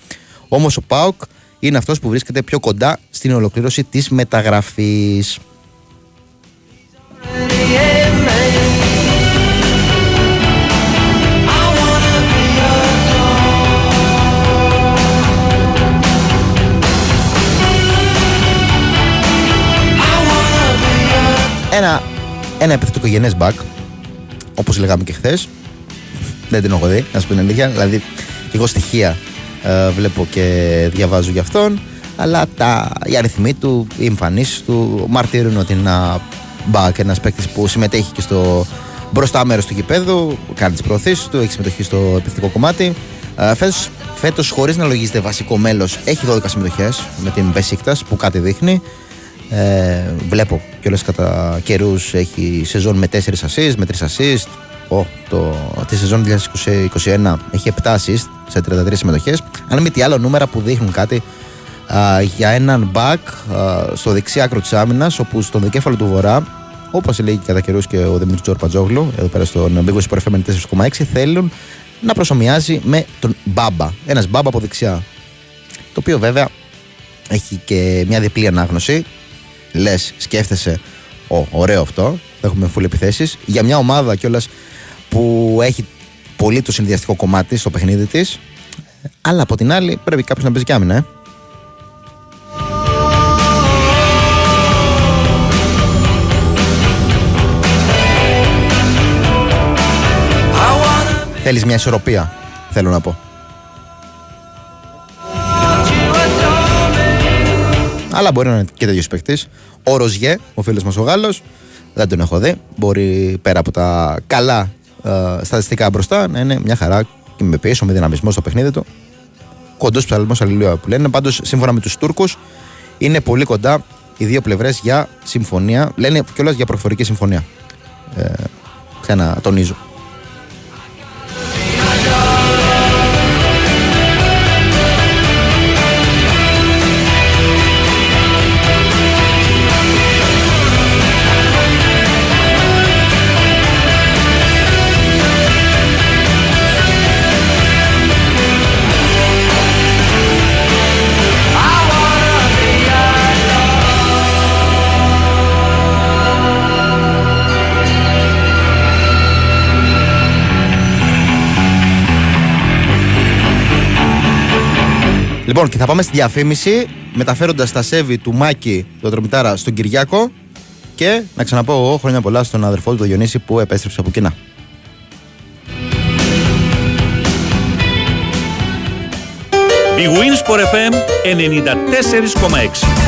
Όμως ο ΠΑΟΚ είναι αυτός που βρίσκεται πιο κοντά στην ολοκλήρωση της μεταγραφής. Ένα, ένα επιθετικογενέ μπακ, όπως λέγαμε και χθες. Δεν την έχω δει, να σου πω την αλήθεια. Δηλαδή, και εγώ στοιχεία ε, βλέπω και διαβάζω για αυτόν. Αλλά τα, οι αριθμοί του, οι εμφανίσεις του μαρτύρουν ότι είναι ένα μπακ, ένας παίκτης που συμμετέχει και στο μπροστά μέρος του γηπέδου, κάνει τις προωθήσεις του, έχει συμμετοχή στο επιθετικό κομμάτι. Ε, φέτος, φέτος χωρίς να λογίζεται βασικό μέλος έχει 12 συμμετοχές με την Besiktas που κάτι δείχνει Ε, βλέπω κιόλας κατά καιρούς έχει σεζόν με 4 assist, με 3 assist. Ο, το, τη σεζόν 2021 έχει 7 assist σε 33 συμμετοχές. Αν μη τι άλλο, νούμερα που δείχνουν κάτι α, για έναν back α, στο δεξί άκρο της άμυνας, όπου στον δικέφαλο του Βορρά, όπως λέει κατά καιρούς και ο Δημήτρης Τζορπατζόγλου, εδώ πέρα στον Big West FM 4,6, θέλουν να προσωμιάζει με τον Μπάμπα. Ένας Μπάμπα από δεξιά. Το οποίο βέβαια έχει και μια διπλή ανάγνωση. Λες, σκέφτεσαι, Ω, ωραίο αυτό. Θα έχουμε full επιθέσεις. Για μια ομάδα κιόλας που έχει πολύ το συνδυαστικό κομμάτι στο παιχνίδι της. Αλλά από την άλλη πρέπει κάποιος να παίζει και άμυνα, ε. Θέλεις μια ισορροπία, θέλω να πω. Αλλά μπορεί να είναι και τέτοιος παίκτης. Ο Ροζιέ, ο φίλος μας ο Γάλλος, δεν τον έχω δει. Μπορεί πέρα από τα καλά ε, στατιστικά μπροστά να είναι μια χαρά και με πίεσο, με δυναμισμό στο παιχνίδι του. Κοντός ψαλμός αλληλεία που λένε. Πάντως, σύμφωνα με τους Τούρκους, είναι πολύ κοντά οι δύο πλευρές για συμφωνία. Λένε κιόλας για προφορική συμφωνία. Ε, ξανατονίζω. Λοιπόν, και θα πάμε στη διαφήμιση μεταφέροντας τα σέβη του Μάκη του Ατρομητάρα στον Κυριάκο και να ξαναπώ εγώ χρόνια πολλά στον αδερφό του τον Διονύση που επέστρεψε από κοινά. Η Winsport FM 94,6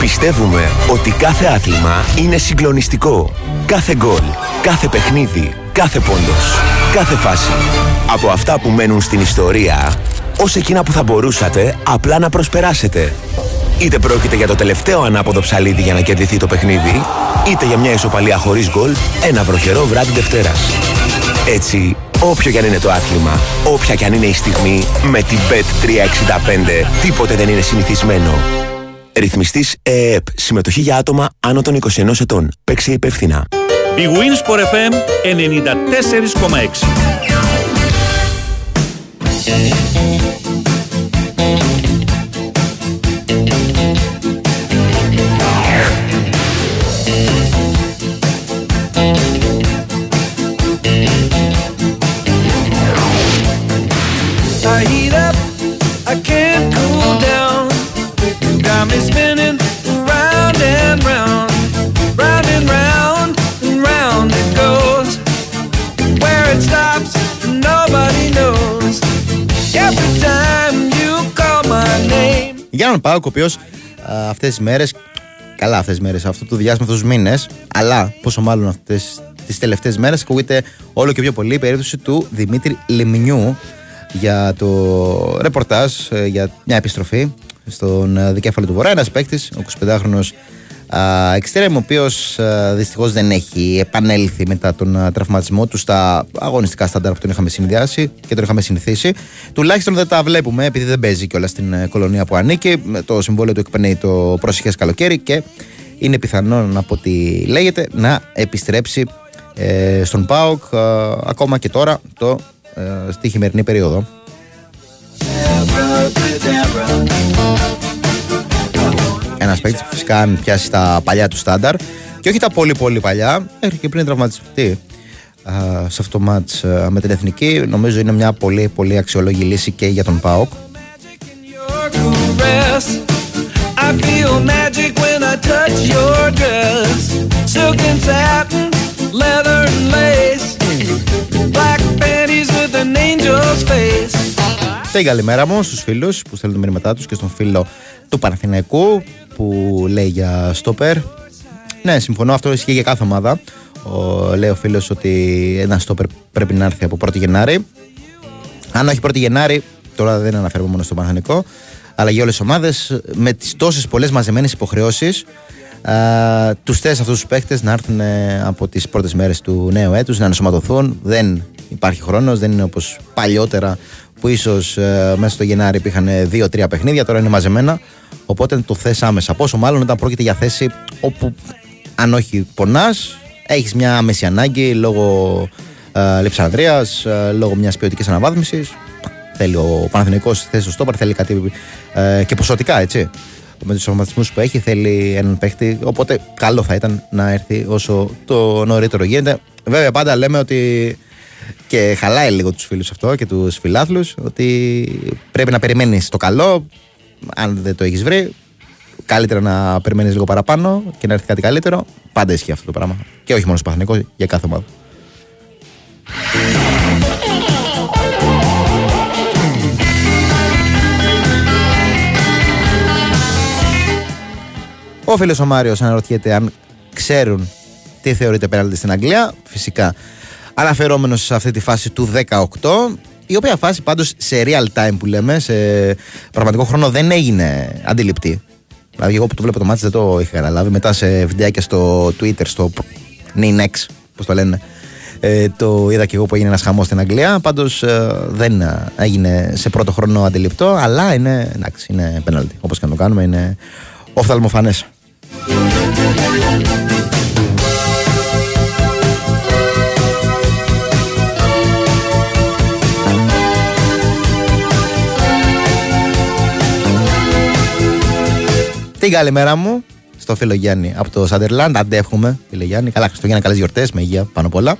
Πιστεύουμε ότι κάθε άθλημα είναι συγκλονιστικό. Κάθε γκολ, κάθε παιχνίδι, κάθε πόντος, κάθε φάση. Από αυτά που μένουν στην ιστορία, ως εκείνα που θα μπορούσατε απλά να προσπεράσετε. Είτε πρόκειται για το τελευταίο ανάποδο ψαλίδι για να κερδιθεί το παιχνίδι, είτε για μια ισοπαλία χωρίς γκολ, ένα βροχερό βράδυ Δευτέρας. Έτσι, όποιο κι αν είναι το άθλημα, όποια κι αν είναι η στιγμή, με την Bet365 τίποτε δεν είναι συνηθισμένο. Ρυθμιστής ΕΕΠ. Συμμετοχή για άτομα άνω των 21 ετών. Παίξε υπεύθυνα. Η Winsport FM 94,6 Thank you. Γιάννον Πάοκ, ο οποίος αυτές τις μέρες, καλά αυτές τις μέρες, αυτό το διάστημα, αυτούς τους μήνες, αλλά πόσο μάλλον αυτές τις τελευταίες μέρες, ακούγεται όλο και πιο πολύ η περίπτωση του Δημήτρη Λεμινιού για το ρεπορτάζ, ε, για μια επιστροφή στον ε, δικέφαλο του Βορρά. Ένας παίκτης, ο 25χρονος Εξτρέμ, ο οποίος δυστυχώς δεν έχει επανέλθει μετά τον α, τραυματισμό του στα αγωνιστικά στάνταρ που τον είχαμε συνδυάσει και τον είχαμε συνηθίσει. Τουλάχιστον δεν τα βλέπουμε επειδή δεν παίζει κιόλας στην ε, κολονία που ανήκει. Με Το συμβόλαιο του εκπνέει το προσεχές καλοκαίρι και είναι πιθανόν από ό,τι λέγεται να επιστρέψει ε, στον ΠΑΟΚ ε, ακόμα και τώρα το, ε, στη χειμερινή περίοδο. Ένας παίκτης που φυσικά αν πιάσει τα παλιά του στάνταρ και όχι τα πολύ πολύ παλιά, μέχρι και πριν τραυματιστεί α, σε αυτό το μάτς α, με την εθνική, νομίζω είναι μια πολύ πολύ αξιολόγη λύση και για τον ΠΑΟΚ. Your caress. I feel magic when I touch your dress. Silk and satin, leather and lace. Black panties with an angel's face. Και καλημέρα μου στους φίλους που στέλνουν τα μηνύματά τους και στον φίλο του Παναθηναϊκού που λέει για στόπερ. Ναι, συμφωνώ, αυτό ισχύει για κάθε ομάδα. Ο, λέει ο φίλος ότι ένα στόπερ πρέπει να έρθει από 1η Γενάρη. Αν όχι 1η Γενάρη, τώρα δεν αναφέρουμε μόνο στο Παναθηναϊκό, αλλά για όλες τις ομάδες με τις τόσες πολλές μαζεμένες υποχρεώσεις. Τους θες αυτούς τους παίχτε να έρθουν ε, από τις πρώτες μέρες του νέου έτους να ενσωματωθούν. Δεν υπάρχει χρόνος, δεν είναι όπως παλιότερα που ίσως μέσα στο Γενάρη υπήρχαν δύο-τρία παιχνίδια, τώρα είναι μαζεμένα. Οπότε το θες άμεσα. Πόσο μάλλον όταν πρόκειται για θέση όπου αν όχι πονάς, έχεις μια άμεση ανάγκη λόγω ε, Λεψανδρία, ε, λόγω μιας ποιοτικής αναβάθμισης. Θέλει ο Παναθηναϊκός θέση στο στόπαρ, θέλει κάτι ε, και ποσοτικά έτσι. Με τους αυτοματισμούς που έχει, θέλει έναν παίχτη. Οπότε καλό θα ήταν να έρθει όσο το νωρίτερο γίνεται. Βέβαια, πάντα λέμε ότι και χαλάει λίγο τους φίλους αυτό και τους φιλάθλους ότι πρέπει να περιμένεις το καλό. Αν δεν το έχεις βρει, καλύτερα να περιμένεις λίγο παραπάνω και να έρθει κάτι καλύτερο. Πάντα ισχύει αυτό το πράγμα. Και όχι μόνο στο Παναθηναϊκό, για κάθε ομάδα. Ο φίλος ο Μάριος αναρωτιέται αν ξέρουν τι θεωρείται πέναλτι στην Αγγλία. Φυσικά αναφερόμενος σε αυτή τη φάση του 18, η οποία φάση πάντως σε real time που λέμε, σε πραγματικό χρόνο δεν έγινε αντιληπτή. Δηλαδή, εγώ που το βλέπω το μάτι δεν το είχα καταλάβει. Μετά σε βιντεάκια στο Twitter, στο Ninex, πώς το λένε, ε, το είδα και εγώ που έγινε ένας χαμός στην Αγγλία. Πάντως ε, δεν έγινε σε πρώτο χρόνο αντιληπτό, αλλά είναι, εντάξει, είναι πέναλτι. Όπως και να το κάνουμε, είναι οφθαλμοφανές. Την καλημέρα μου στο φίλο Γιάννη από το Σαντερλάντ. Αντέχουμε, φίλε Γιάννη. Καλά Χριστούγεννα, καλές γιορτές με υγεία πάνω απ' όλα.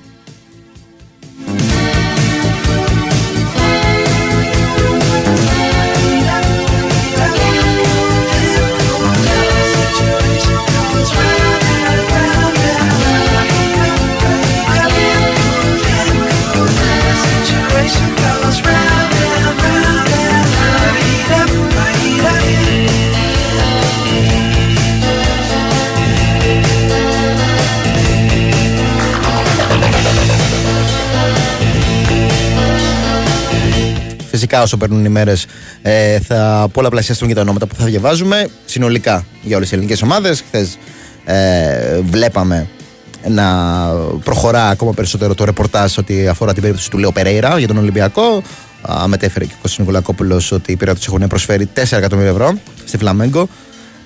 Φυσικά, όσο περνούν οι μέρες, ε, θα πολλαπλασιαστούν και τα ονόματα που θα διαβάζουμε συνολικά για όλες τι ελληνικές ομάδες. Χθες ε, βλέπαμε να προχωρά ακόμα περισσότερο το ρεπορτάζ ότι αφορά την περίπτωση του Λέο Περέιρα για τον Ολυμπιακό. Α, μετέφερε και ο Κώστας Νικολακόπουλος ότι οι πειράτε έχουν προσφέρει 4 εκατομμύρια ευρώ στη Φλαμέγκο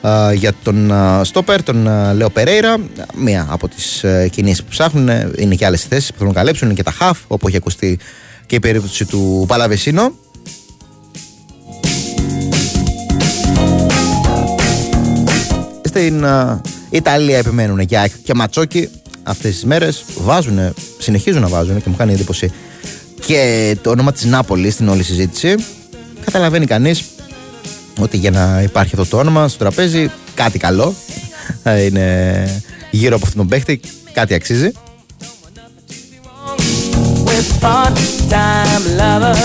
α, για τον α, Στόπερ, τον α, Λέο Περέιρα. Μία από τις κινήσεις που ψάχνουν ε, είναι και άλλες θέσεις που θέλουν να καλύψουν, είναι και τα χαφ, όπου έχει ακουστεί και η περίπτωση του Παλαβεσίνο. Στην α, Ιταλία επιμένουν και ΑΕΚ και Ματσόκι αυτές τις μέρες. Βάζουν, συνεχίζουν να βάζουν και μου κάνει εντύπωση και το όνομα της Νάπολης στην όλη συζήτηση. Καταλαβαίνει κανείς ότι για να υπάρχει αυτό το όνομα στο τραπέζι κάτι καλό. Ε, είναι γύρω από αυτόν τον παίχτη κάτι αξίζει. With part-time lover.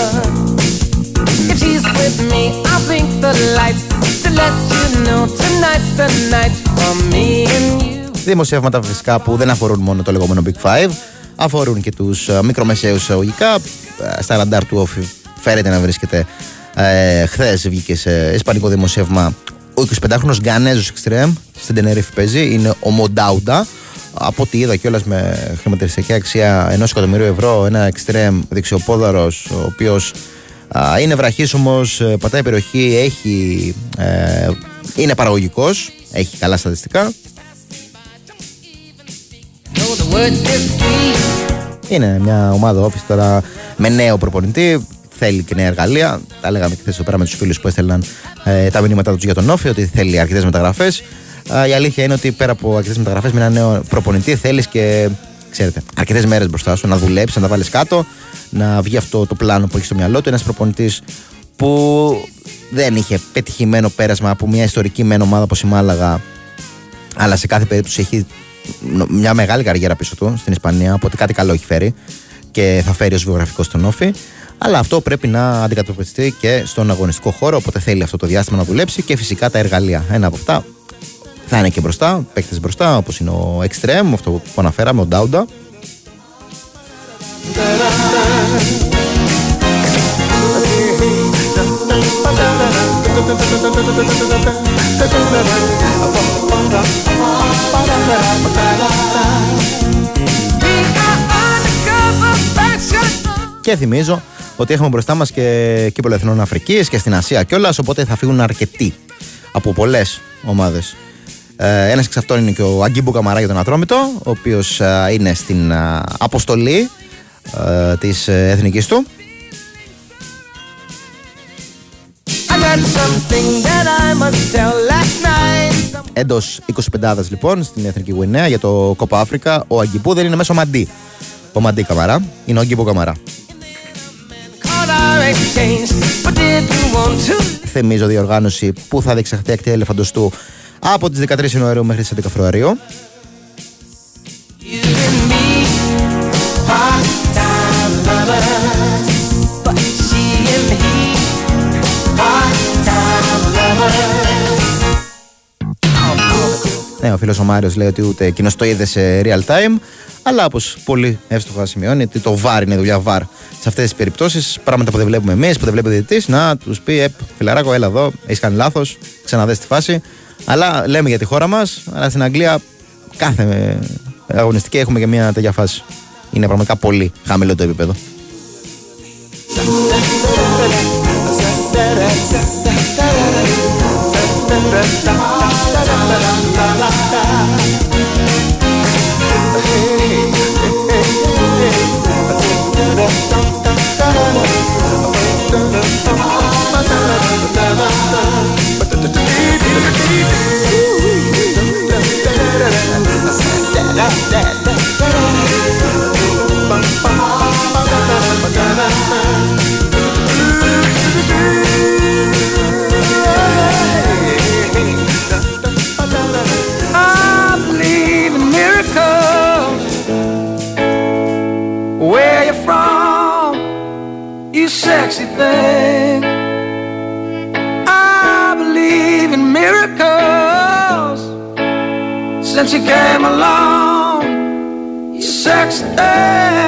If she's with me, I'll blink the lights to let you know tonight's the night for me and you. Δημοσιεύματα φυσικά που δεν αφορούν μόνο το λεγόμενο Big Five, αφορούν και τους uh, μικρομεσαίους εισαγωγικά. Ε, Στα ραντάρ του όφη φέρεται να βρίσκεται. Ε, Χθες βγήκε σε ισπανικό δημοσίευμα ο 25χρονο Γκανέζος Extreme στην Τενερίφη παίζει. Είναι ο Μοντάουντα. Από ό,τι είδα κιόλας με χρηματιστική αξία ενός εκατομμυρίου ευρώ, ένα Extreme δεξιοπόδαρος, ο οποίος είναι βραχίσιμο, πατάει περιοχή, έχει, ε, είναι παραγωγικός, έχει καλά στατιστικά. Know the words get sweet. Είναι μια ομάδα office τώρα με νέο προπονητή. Θέλει και νέα εργαλεία. Τα λέγαμε και χθες εδώ πέρα με τους φίλους που έστελναν ε, τα μηνύματά τους για τον Όφη, ότι θέλει αρκετές μεταγραφές. η αλήθεια είναι ότι πέρα από αρκετές μεταγραφές με ένα νέο προπονητή θέλεις και ξέρετε, αρκετές μέρες μπροστά σου να δουλέψεις, να τα βάλεις κάτω, να βγει αυτό το πλάνο που έχει στο μυαλό του. Ένας προπονητής που δεν είχε πετυχημένο πέρασμα από μια ιστορική μεν ομάδα όπως η Μάλαγα, αλλά σε κάθε περίπτωση έχει νο- μια μεγάλη καριέρα πίσω του στην Ισπανία, οπότε κάτι καλό έχει φέρει και θα φέρει ως βιογραφικό στον Όφη. Αλλά αυτό πρέπει να αντικατοπτριστεί και στον αγωνιστικό χώρο, οπότε θέλει αυτό το διάστημα να δουλέψει και φυσικά τα εργαλεία. Ένα από αυτά θα είναι και μπροστά, παίκτες μπροστά, όπως είναι ο Extreme, αυτό που αναφέραμε, ο Ντάουντα. Και θυμίζω ότι έχουμε μπροστά μας και κύπελο Εθνών Αφρικής και στην Ασία κιόλας. Οπότε θα φύγουν αρκετοί από πολλές ομάδες. Ε, Ένας εξ αυτών είναι και ο Αγκίμπου Καμαρά για τον Ατρόμητο, ο οποίος είναι στην ε, αποστολή ε, της εθνικής του. I got something that I must tell last night. Εντός 25 λοιπόν στην Εθνική Γουινέα για το Κόπα Αφρικα. Ο Αγκιμπού δεν είναι μέσω Μαντί. Ο Μαντί Καμαρά είναι ο Αγκιμπού Καμαρά. Caught our exchange, but did you want to; Θυμίζω διοργάνωση που θα διεξαχθεί ακτή ελεφαντοστού από τις 13 Ιανουαρίου μέχρι τις 11 Φεβρουαρίου. Ο φίλος ο Μάριος λέει ότι ούτε εκείνος το είδε σε real time. Αλλά όπως πολύ εύστοχα σημειώνει, ότι το VAR είναι δουλειά VAR σε αυτές τις περιπτώσεις. Πράγματα που δεν βλέπουμε εμείς, που δεν βλέπει ο διαιτητή, να τους πει: Επ, φιλαράκο, έλα εδώ, έχεις κάνει λάθος, ξαναδέ τη φάση. Αλλά λέμε για τη χώρα μας, αλλά στην Αγγλία κάθε αγωνιστική έχουμε και μια τέτοια φάση. Είναι πραγματικά πολύ χαμηλό το επίπεδο. I thing. I believe in miracles. Since you came along, you sexy thing.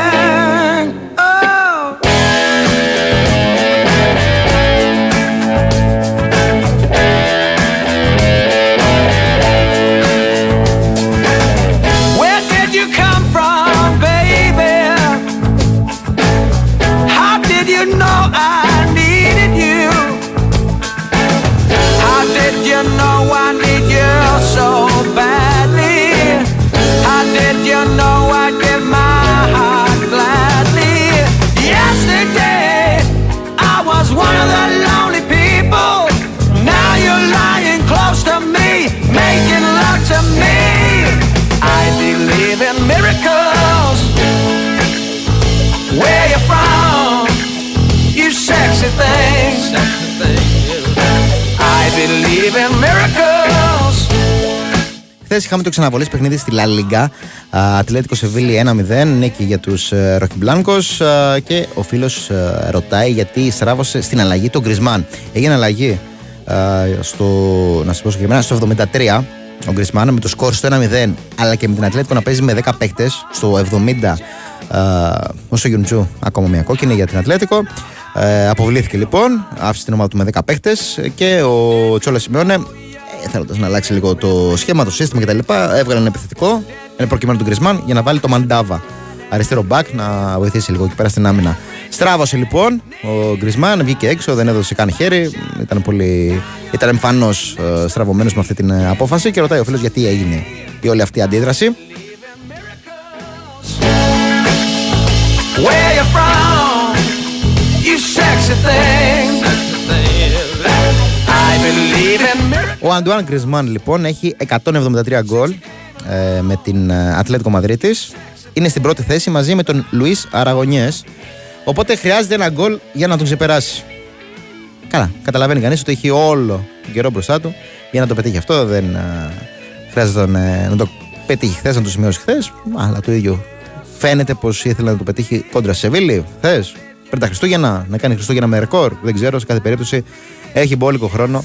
Χθες είχαμε το ξαναβολή παιχνίδι στη Λα Λίγκα. Ατλέτικο Σεβίλη 1-0, νίκη για τους Ροκιμπλάνκο. Και ο φίλος ρωτάει γιατί στράβωσε στην αλλαγή τον Γκρισμάν. Έγινε αλλαγή α, στο, να σας πω συγκεκριμένα, στο 73. Ο Γκρισμάν με το σκορ στο 1-0, αλλά και με την Ατλέτικο να παίζει με 10 παίκτε στο 70. Α, όσο Γιουντζού, ακόμα μια κόκκινη για την Ατλέτικο. Ε, αποβλήθηκε λοιπόν, άφησε την ομάδα του με 10 παίκτε και ο Τσόλα Σιμεώνε θέλοντας να αλλάξει λίγο το σχήμα, το σύστημα κτλ. Έβγαλε ένα επιθετικό, ένα προκειμένου του Γκρισμάν για να βάλει το Μαντάβα. Αριστερό μπακ να βοηθήσει λίγο εκεί πέρα στην άμυνα. Στράβωσε λοιπόν ο Γκρισμάν, βγήκε έξω, δεν έδωσε καν χέρι. Ήταν, πολύ... ήταν εμφανώς στραβωμένος με αυτή την ε, απόφαση και ρωτάει ο φίλος γιατί έγινε η όλη αυτή η αντίδραση. Where you from? You sexy thing. I believe in miracles. Ο Αντουάν Γκρισμάν λοιπόν έχει 173 γκολ ε, με την Ατλέτικο Μαδρίτης. Είναι στην πρώτη θέση μαζί με τον Λουίς Αραγωνιές. Οπότε χρειάζεται ένα γκολ για να τον ξεπεράσει. Καλά, καταλαβαίνει κανείς ότι έχει όλο τον καιρό μπροστά του για να το πετύχει αυτό. Δεν ε, χρειάζεται τον, ε, να το πετύχει χθες, να το σημειώσει χθες. Αλλά το ίδιο φαίνεται πως ήθελε να το πετύχει κόντρα σε Σεβίλη. Χθες, πριν τα Χριστούγεννα, να κάνει Χριστούγεννα με ρεκόρ. Δεν ξέρω, σε κάθε περίπτωση έχει μπόλικο χρόνο.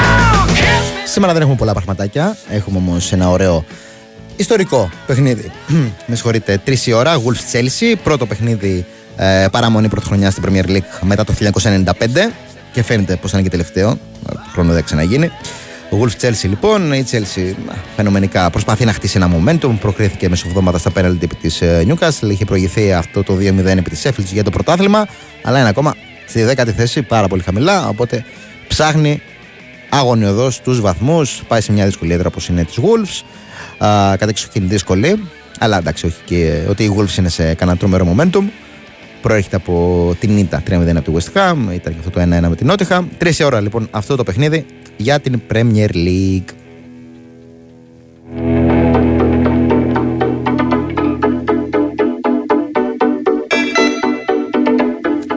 Σήμερα δεν έχουμε πολλά πραγματάκια. Έχουμε όμως ένα ωραίο ιστορικό παιχνίδι. Με συγχωρείτε, 3 η ώρα, Wolves Chelsea. Πρώτο παιχνίδι ε, παραμονή πρωτοχρονιά στην Premier League μετά το 1995. Και φαίνεται πως θα είναι και τελευταίο. Χρόνο δεν ξαναγίνει. Ο Wolves Chelsea λοιπόν, η Chelsea α, φαινομενικά προσπαθεί να χτίσει ένα momentum. Προκρίθηκε μεσοβδόματα στα πέναλτι επί της Newcastle. Είχε προηγηθεί αυτό το 2-0 επί της Sheffield για το πρωτάθλημα. Αλλά είναι ακόμα στη 10η θέση, πάρα πολύ χαμηλά. Οπότε ψάχνει αγωνιωδώς του βαθμούς. Πάει σε μια δύσκολη έδρα όπως είναι της Wolves. Α, κατά εξοχήν δύσκολη. Αλλά εντάξει, όχι και ότι η Wolves είναι σε κανένα τρομερό momentum. Προέρχεται από την ήττα 3-0 από τη West Ham. Ήταν και αυτό το 1-1 με την Νότιχα. Τρεις ώρα λοιπόν αυτό το παιχνίδι για την Premier League.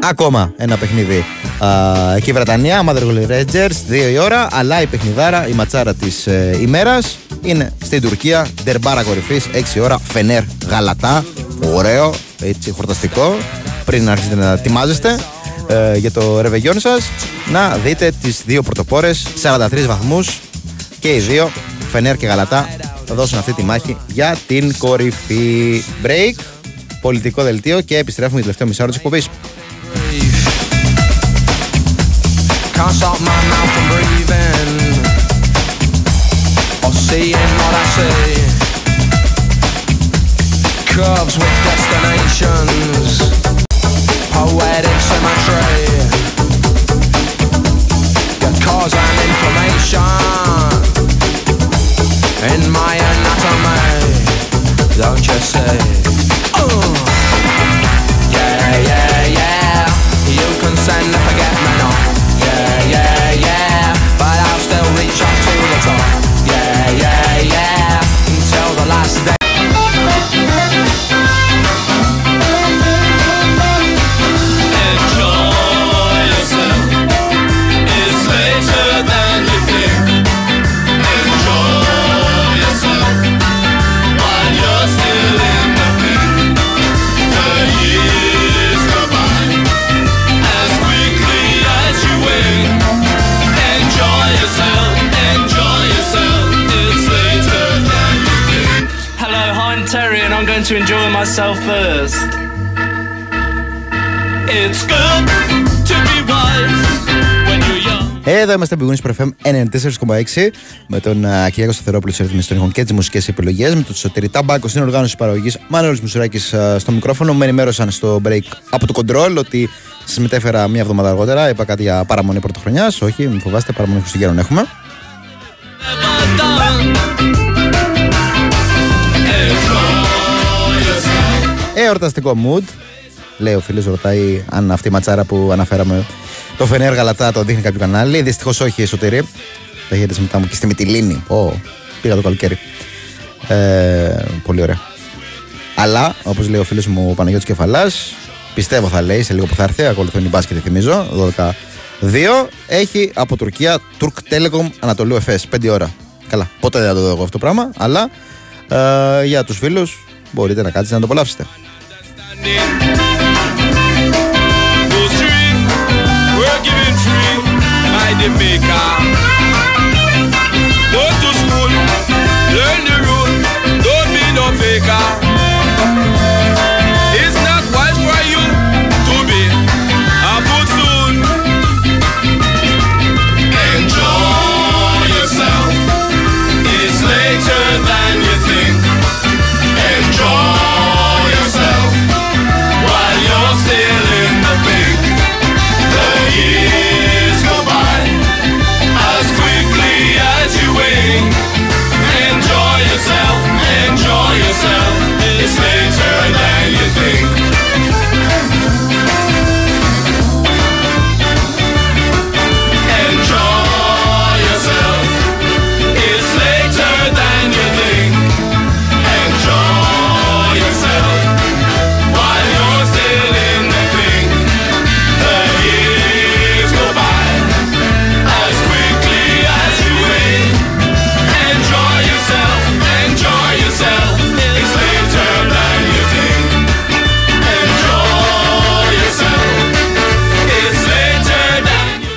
Ακόμα ένα παιχνίδι α, εκεί η Βρετανία, Motherwell Rangers, 2 η ώρα. Αλλά η παιχνιδάρα, η ματσάρα της ε, ημέρας είναι στην Τουρκία. Ντερμπάρα κορυφής, 6 η ώρα. Φενέρ Γαλατά. Ωραίο, έτσι χορταστικό. Πριν αρχίσετε να ετοιμάζεστε ε, για το ρεβεγιόν σας, να δείτε τις δύο πρωτοπόρες, 43 βαθμούς και οι δύο, Φενέρ και Γαλατά, θα δώσουν αυτή τη μάχη για την κορυφή. Break, πολιτικό δελτίο και επιστρέφουμε για τελευταίο μισάρο της εκπομπής. Can't stop my mouth from breathing or seeing what I see. Curves with destinations, poetic symmetry. Your cause and information in my anatomy. Don't you see? Oh. Yeah, yeah, yeah. You can send the forget me not. Yeah, yeah, yeah. But I'll still reach up to the top. Yeah, yeah. Terry, and I'm going to enjoy myself first. It's good to be wise when you're young. Εδώ είμαστε στην Big Wings FM 94,6 με τον uh, Κυριάκο Σταθερόπουλο σε ρυθμίσει των ήχων και τις μουσικές επιλογές. Με τον Σωτηρή Ταμπάκο στην οργάνωση παραγωγής. Μάνολο Μουσουράκης uh, στο μικρόφωνο. Με ενημέρωσαν στο break από το control ότι σας μετέφερα μία εβδομάδα αργότερα. Είπα κάτι για παραμονή πρωτοχρονιά. Όχι, μην φοβάστε, παραμονή Χριστουγέννων έχουμε. Εορταστικό mood. Λέει ο φίλος, ρωτάει αν αυτή η ματσάρα που αναφέραμε το Φενέρ Γαλατά το δείχνει κάποιο κανάλι. Δυστυχώς όχι, εσωτερή. Τα χέρια μετά μου και στη Μυτιλίνη. Ω, πήγα το καλοκαίρι. Ε, πολύ ωραία. Αλλά, όπως λέει ο φίλος μου ο Παναγιώτης Κεφαλάς, πιστεύω θα λέει σε λίγο που θα έρθει, ακολουθούν οι μπάσκετ, θυμίζω, 12 2 έχει από Τουρκία Turk Telecom Ανατολού Εφές 5 ώρα. Καλά, ποτέ δεν θα το δω εγώ αυτό το πράγμα, αλλά ε, για τους φίλους μπορείτε να κάτσετε να το απολαύσετε. Go street, we're given free by the maker. Go to school, learn the rule, don't be no faker.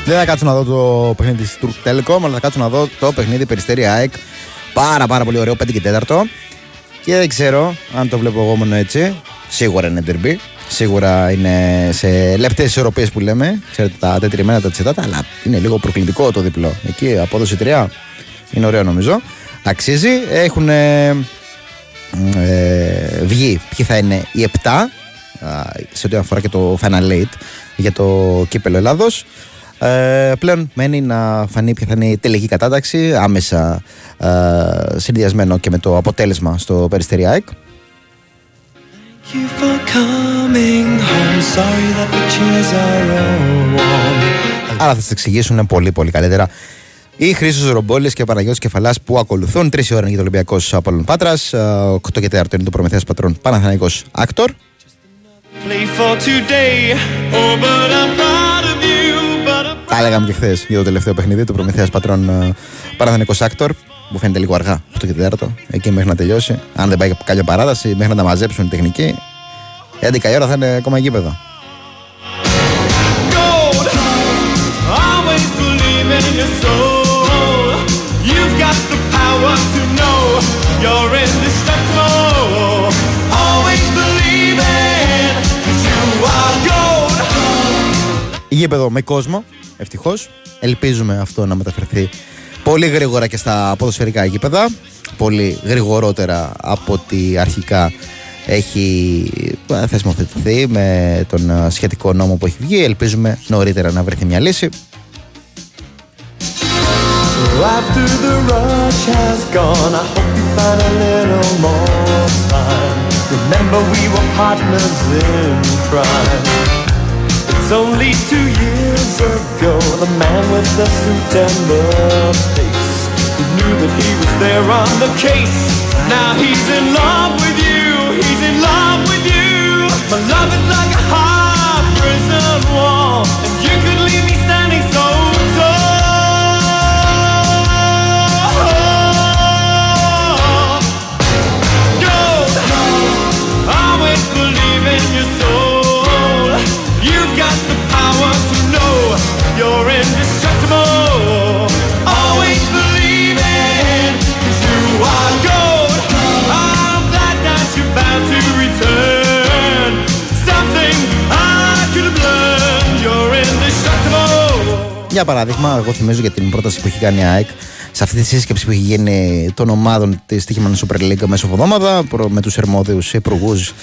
Δεν θα κάτσω να δω το παιχνίδι της Turk Telecom, αλλά θα κάτσω να δω το παιχνίδι Περιστέρη ΑΕΚ. Πάρα πάρα πολύ ωραίο, 5 και 4. Και δεν ξέρω αν το βλέπω εγώ μόνο έτσι. Σίγουρα είναι ντερμπι. Σίγουρα είναι σε λεπτές ισορροπίες που λέμε. Ξέρετε τα τετριμένα τα τσιτάτα, αλλά είναι λίγο προκλητικό το διπλό. Εκεί απόδοση 3 είναι ωραίο νομίζω. Αξίζει. Έχουν ε, ε, βγει ποιοι θα είναι οι 7 α, σε ό,τι αφορά και το Final Eight για το κύπελο Ελλάδος. Ε, πλέον μένει να φανεί ποια θα είναι η τελική κατάταξη άμεσα ε, συνδυασμένο και με το αποτέλεσμα στο Περιστέρι ΑΕΚ. you for coming home. Sorry that the chairs are all warm. Άρα θα σας εξηγήσουν πολύ πολύ καλύτερα οι Χρήσο Ρομπόλης και ο Παναγιώτης Κεφαλάς που ακολουθούν. Τρεις ώρα είναι για το Ολυμπιακό Απόλυν Πάτρας. 8 και 4 είναι το Προμηθέας Πατρών Παναθανικό Άκτορ. Τα έλεγαμε και χθες για το τελευταίο παιχνίδι του Προμηθέα Πατρών Παναθανικό Άκτορ. Μου φαίνεται λίγο αργά, 8 και 4. Εκεί μέχρι να τελειώσει. Αν δεν πάει κάποια παράταση, μέχρι να τα μαζέψουν οι τεχνικοί. 11 η ώρα θα είναι ακόμα γήπεδο. gold. Always believing in your soul. You've got the power to know you're indestructible. Always believing that you are gold. Γήπεδο με κόσμο, ευτυχώς. Ελπίζουμε αυτό να μεταφερθεί πολύ γρήγορα και στα ποδοσφαιρικά γήπεδα. Πολύ γρηγορότερα από ότι αρχικά έχει ε, θεσμοθετηθεί με τον ε, σχετικό νόμο που έχει βγει. Ελπίζουμε νωρίτερα να βρεθεί μια λύση. After the rush has gone, I hope you find a little more time. Remember, we were partners in crime. It's only two years ago, the man with the suit and the face who knew that he was there on the case. Now he's in love with you, he's in love with you. My love is like a high prison wall, and you could Για παράδειγμα, εγώ θυμίζω για την πρόταση που έχει κάνει η ΑΕΚ σε αυτή τη σύσκεψη που έχει γίνει των ομάδων της Τύχημαν Super League μέσω εβδομάδα προ- με τους αρμόδιου υπουργούς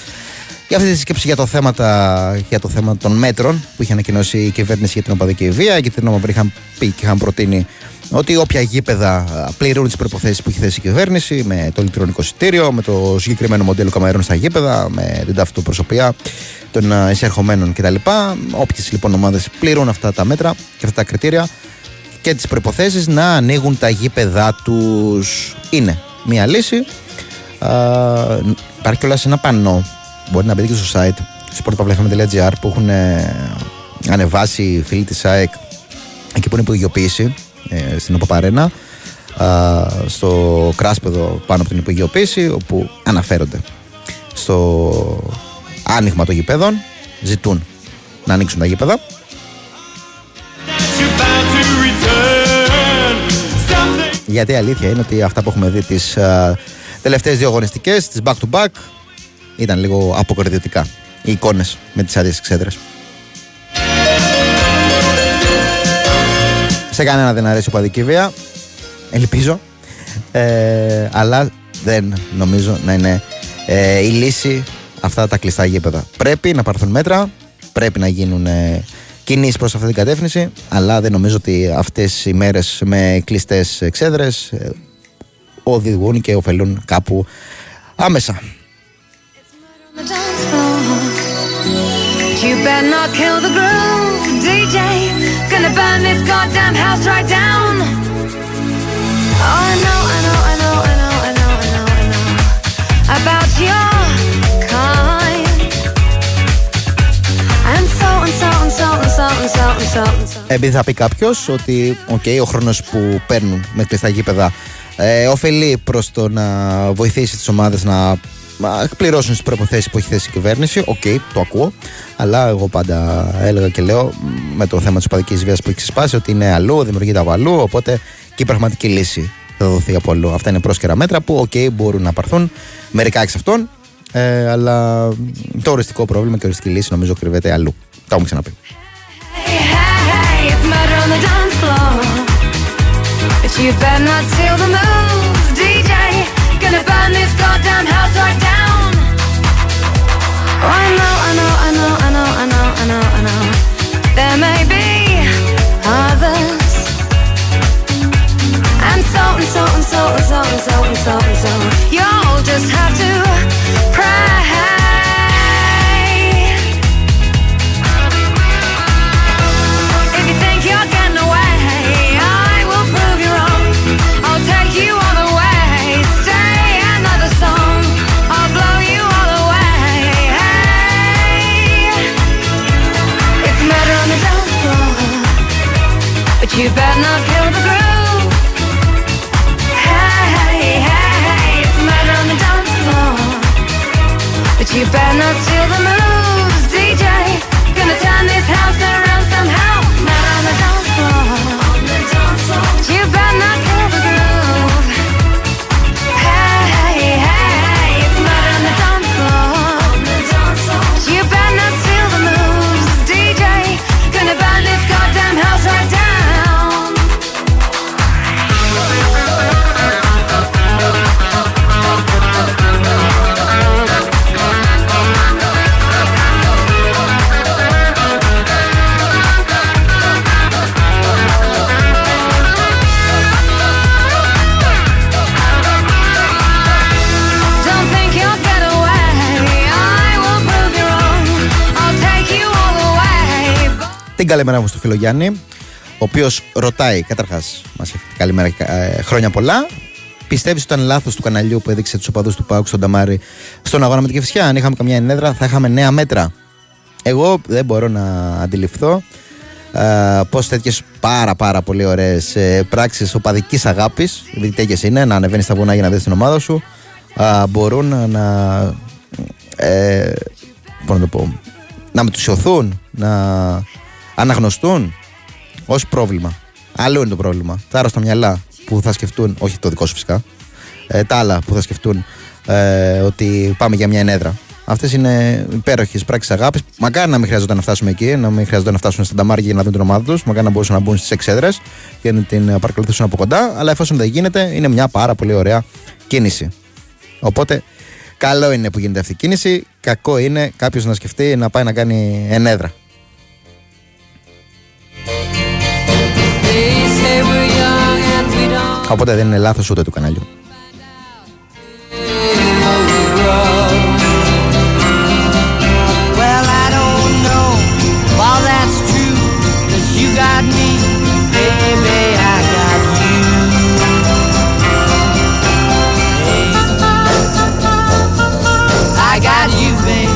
για αυτή τη σύσκεψη για το, θέμα, τα- για το θέμα των μέτρων που είχε ανακοινώσει η κυβέρνηση για την οπαδική βία. Και την οποία είχαν πει και είχαν προτείνει ότι όποια γήπεδα α, πληρούν τις προποθέσει που έχει θέσει η κυβέρνηση με το ηλεκτρονικό εισιτήριο, με το συγκεκριμένο μοντέλο καμερών στα γήπεδα, με την ταυτοπροσωπία των α, εισερχομένων κτλ. Όποιες λοιπόν ομάδες πληρούν αυτά τα μέτρα και αυτά τα κριτήρια και τις προϋποθέσεις να ανοίγουν τα γήπεδά τους. Είναι μια λύση. Α, υπάρχει κιόλας ένα πανό. Μπορεί να μπείτε και στο site sportpavlefm.gr που έχουν ε, ανεβάσει οι φίλοι της ΑΕΚ εκεί που είναι υπογειοποίηση ε, στην Οπαπαρένα στο κράσπεδο πάνω από την υπογειοποίηση όπου αναφέρονται στο άνοιγμα των γηπέδων ζητούν να ανοίξουν τα γήπεδα You're bound to return. Something Γιατί η αλήθεια είναι ότι αυτά που έχουμε δει τις τελευταίες δύο αγωνιστικές, τις back to back, ήταν λίγο αποκριτικά. Οι εικόνες με τις άδειε εξέδρες. Σε κανένα δεν αρέσει η οπαδική βία. Ελπίζω. Ε, αλλά δεν νομίζω να είναι ε, η λύση αυτά τα κλειστά γήπεδα. Πρέπει να πάρθουν μέτρα, πρέπει να γίνουν ε, κινήσεις προς αυτή την κατεύθυνση, αλλά δεν νομίζω ότι αυτές οι μέρες με κλειστές εξέδρες ε, οδηγούν και ωφελούν κάπου άμεσα. You better not kill the groove, DJ. Gonna burn this goddamn house right down. Oh, I know, I know, I know, I know, I know, I know, I know about your Επειδή θα πει κάποιος ότι okay, ο χρόνος που παίρνουν με κλειστά γήπεδα ε, ωφελεί προς το να βοηθήσει τις ομάδες να μα, εκπληρώσουν τις προϋποθέσεις που έχει θέσει η κυβέρνηση. Οκ, το ακούω. Αλλά εγώ πάντα έλεγα και λέω μ, με το θέμα της οπαδικής βίας που έχει ξεσπάσει ότι είναι αλλού, δημιουργείται από αλλού. Οπότε και η πραγματική λύση θα δοθεί από αλλού. Αυτά είναι πρόσκαιρα μέτρα που, οκ, μπορούν να πάρθουν. Μερικά εξ αυτών. Ε, αλλά το οριστικό πρόβλημα και η οριστική λύση νομίζω κρύβεται αλλού. Τα έχουμε ξαναπεί. You better not steal the moves, DJ. Gonna burn this goddamn house right down. Oh, I know, I know, I know, I know, I know, I know, I know. There may be others. And so and so and so and so and so and so and so. You'll just have to you better not καλημέρα μου στο φίλο Γιάννη, ο οποίος ρωτάει, καταρχάς, μας εύχεται καλημέρα και ε, χρόνια πολλά. Πιστεύεις ότι ήταν λάθος του καναλιού που έδειξε τους οπαδούς του Πάουκ στον Ταμάρι στον αγώνα με την Κεφσιά. Αν είχαμε καμιά ενέδρα, θα είχαμε νέα μέτρα. Εγώ δεν μπορώ να αντιληφθώ ε, πώς τέτοιες πάρα πάρα πολύ ωραίες ε, πράξεις οπαδικής αγάπης, επειδή τέτοιες είναι, να ανεβαίνεις στα βουνά για να δεις την ομάδα σου, ε, μπορούν να. Ε, πώς να το πω, να μετουσιωθούν, να αναγνωστούν ως πρόβλημα. Άλλο είναι το πρόβλημα. Τα άρρωστα μυαλά που θα σκεφτούν, όχι το δικό σου φυσικά, ε, τα άλλα που θα σκεφτούν ε, ότι πάμε για μια ενέδρα. Αυτές είναι υπέροχες πράξεις αγάπης. Μακάρι να μην χρειαζόταν να φτάσουμε εκεί, να μην χρειαζόταν να φτάσουν στα νταμάρια για να δουν την ομάδα τους. Μακάρι να μπορούσαν να μπουν στις εξέδρε και να την ε, παρακολουθήσουν από κοντά. Αλλά εφόσον δεν γίνεται, είναι μια πάρα πολύ ωραία κίνηση. Οπότε, καλό είναι που γίνεται αυτή η κίνηση. Κακό είναι κάποιος να σκεφτεί να πάει να κάνει ενέδρα. Οπότε δεν είναι λάθος ούτε του καναλιού. Well, I don't know if all that's true. Cause you got me, baby, I got you. I got you, baby.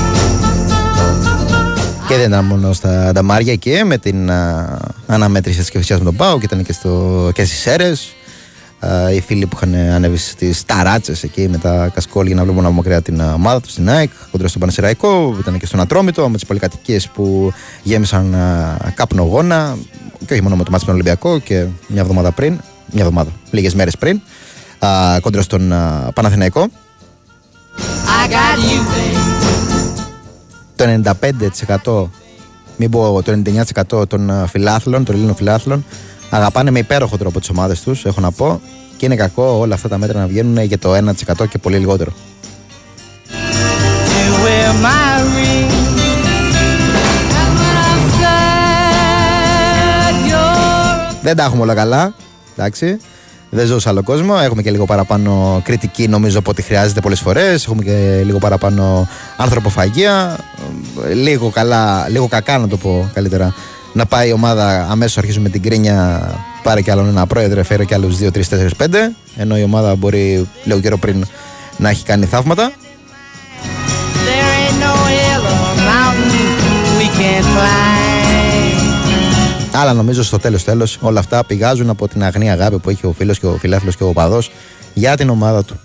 Και δεν ήταν μόνο στα νταμάρια εκεί με την α, αναμέτρηση της Κεφυσιά με τον Πάο και ήταν και, στο, και στις αίρε. Οι φίλοι που είχαν ανέβει στις ταράτσες εκεί με τα κασκόλ για να βλέπουν από μακριά την α, ομάδα τους στην ΑΕΚ κοντά στον Πανεσαιραϊκό. Ήταν και στον Ατρόμητο με τις πολυκατοικίες που γέμισαν α, κάπνο γόνα. Και όχι μόνο με το μάτι με τον Ολυμπιακό και μια εβδομάδα πριν, μια εβδομάδα, λίγες μέρες πριν, α, κόντρα στον α, Παναθηναϊκό. I got you, baby. το 95% μην πω το 99% των α, φιλάθλων, των Ελλήνων φιλάθλων αγαπάνε με υπέροχο τρόπο τις ομάδες τους, έχω να πω και είναι κακό όλα αυτά τα μέτρα να βγαίνουν για το 1% και πολύ λιγότερο. You wear my ring. And when I'm sad, you're Δεν τα έχουμε όλα καλά, εντάξει. Δεν ζω σε άλλο κόσμο. Έχουμε και λίγο παραπάνω κριτική, νομίζω, από ό,τι χρειάζεται πολλές φορές. Έχουμε και λίγο παραπάνω ανθρωποφαγία. Ε, Λίγο καλά, λίγο κακά να το πω καλύτερα. Να πάει η ομάδα αμέσως αρχίζουμε με την κρίνια. Πάρε κι άλλον ένα πρόεδρο, φέρε κι άλλους 2, 3, 4, 5. Ενώ η ομάδα μπορεί λίγο καιρό πριν να έχει κάνει θαύματα. There ain't no hill or mountain we can't climb. Αλλά νομίζω στο τέλος τέλος όλα αυτά πηγάζουν από την αγνή αγάπη που έχει ο φίλος και ο φιλάθλος και ο παδός για την ομάδα του.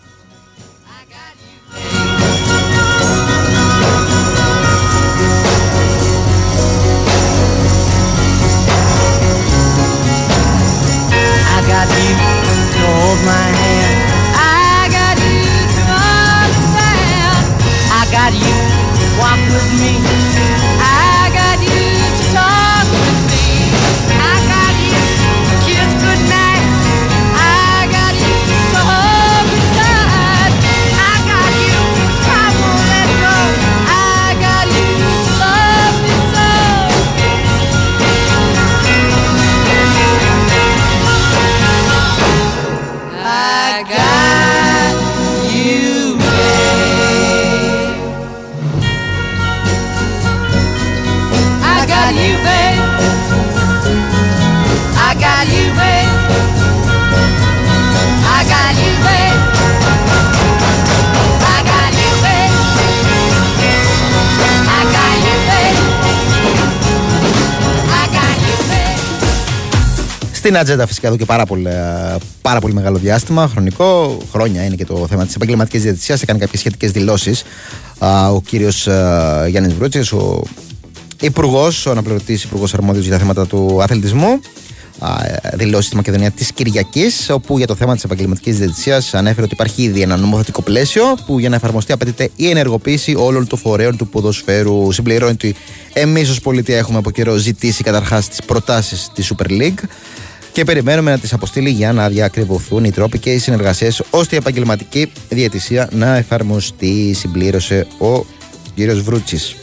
Στην ατζέντα φυσικά εδώ και πάρα πολύ, πάρα πολύ μεγάλο διάστημα, χρονικό, χρόνια είναι και το θέμα της επαγγελματικής διαιτησίας. Έκανε κάποιες σχετικές δηλώσεις ο κύριος Γιάννης Βρούτσης, ο υπουργός, ο αναπληρωτής υπουργός αρμόδιος για τα θέματα του αθλητισμού. Α, ε, δηλώσει στη Μακεδονία της Κυριακής, όπου για το θέμα της επαγγελματικής διαιτησίας ανέφερε ότι υπάρχει ήδη ένα νομοθετικό πλαίσιο που για να εφαρμοστεί απαιτείται η ενεργοποίηση όλων των φορέων του ποδοσφαίρου. Συμπληρώνει ότι εμείς ως πολιτεία έχουμε από καιρό ζητήσει καταρχάς τις προτάσεις της Super League και περιμένουμε να τις αποστείλει για να διακριβωθούν οι τρόποι και οι συνεργασίες ώστε η επαγγελματική διαιτησία να εφαρμοστεί, συμπλήρωσε ο κ. Βρούτσης.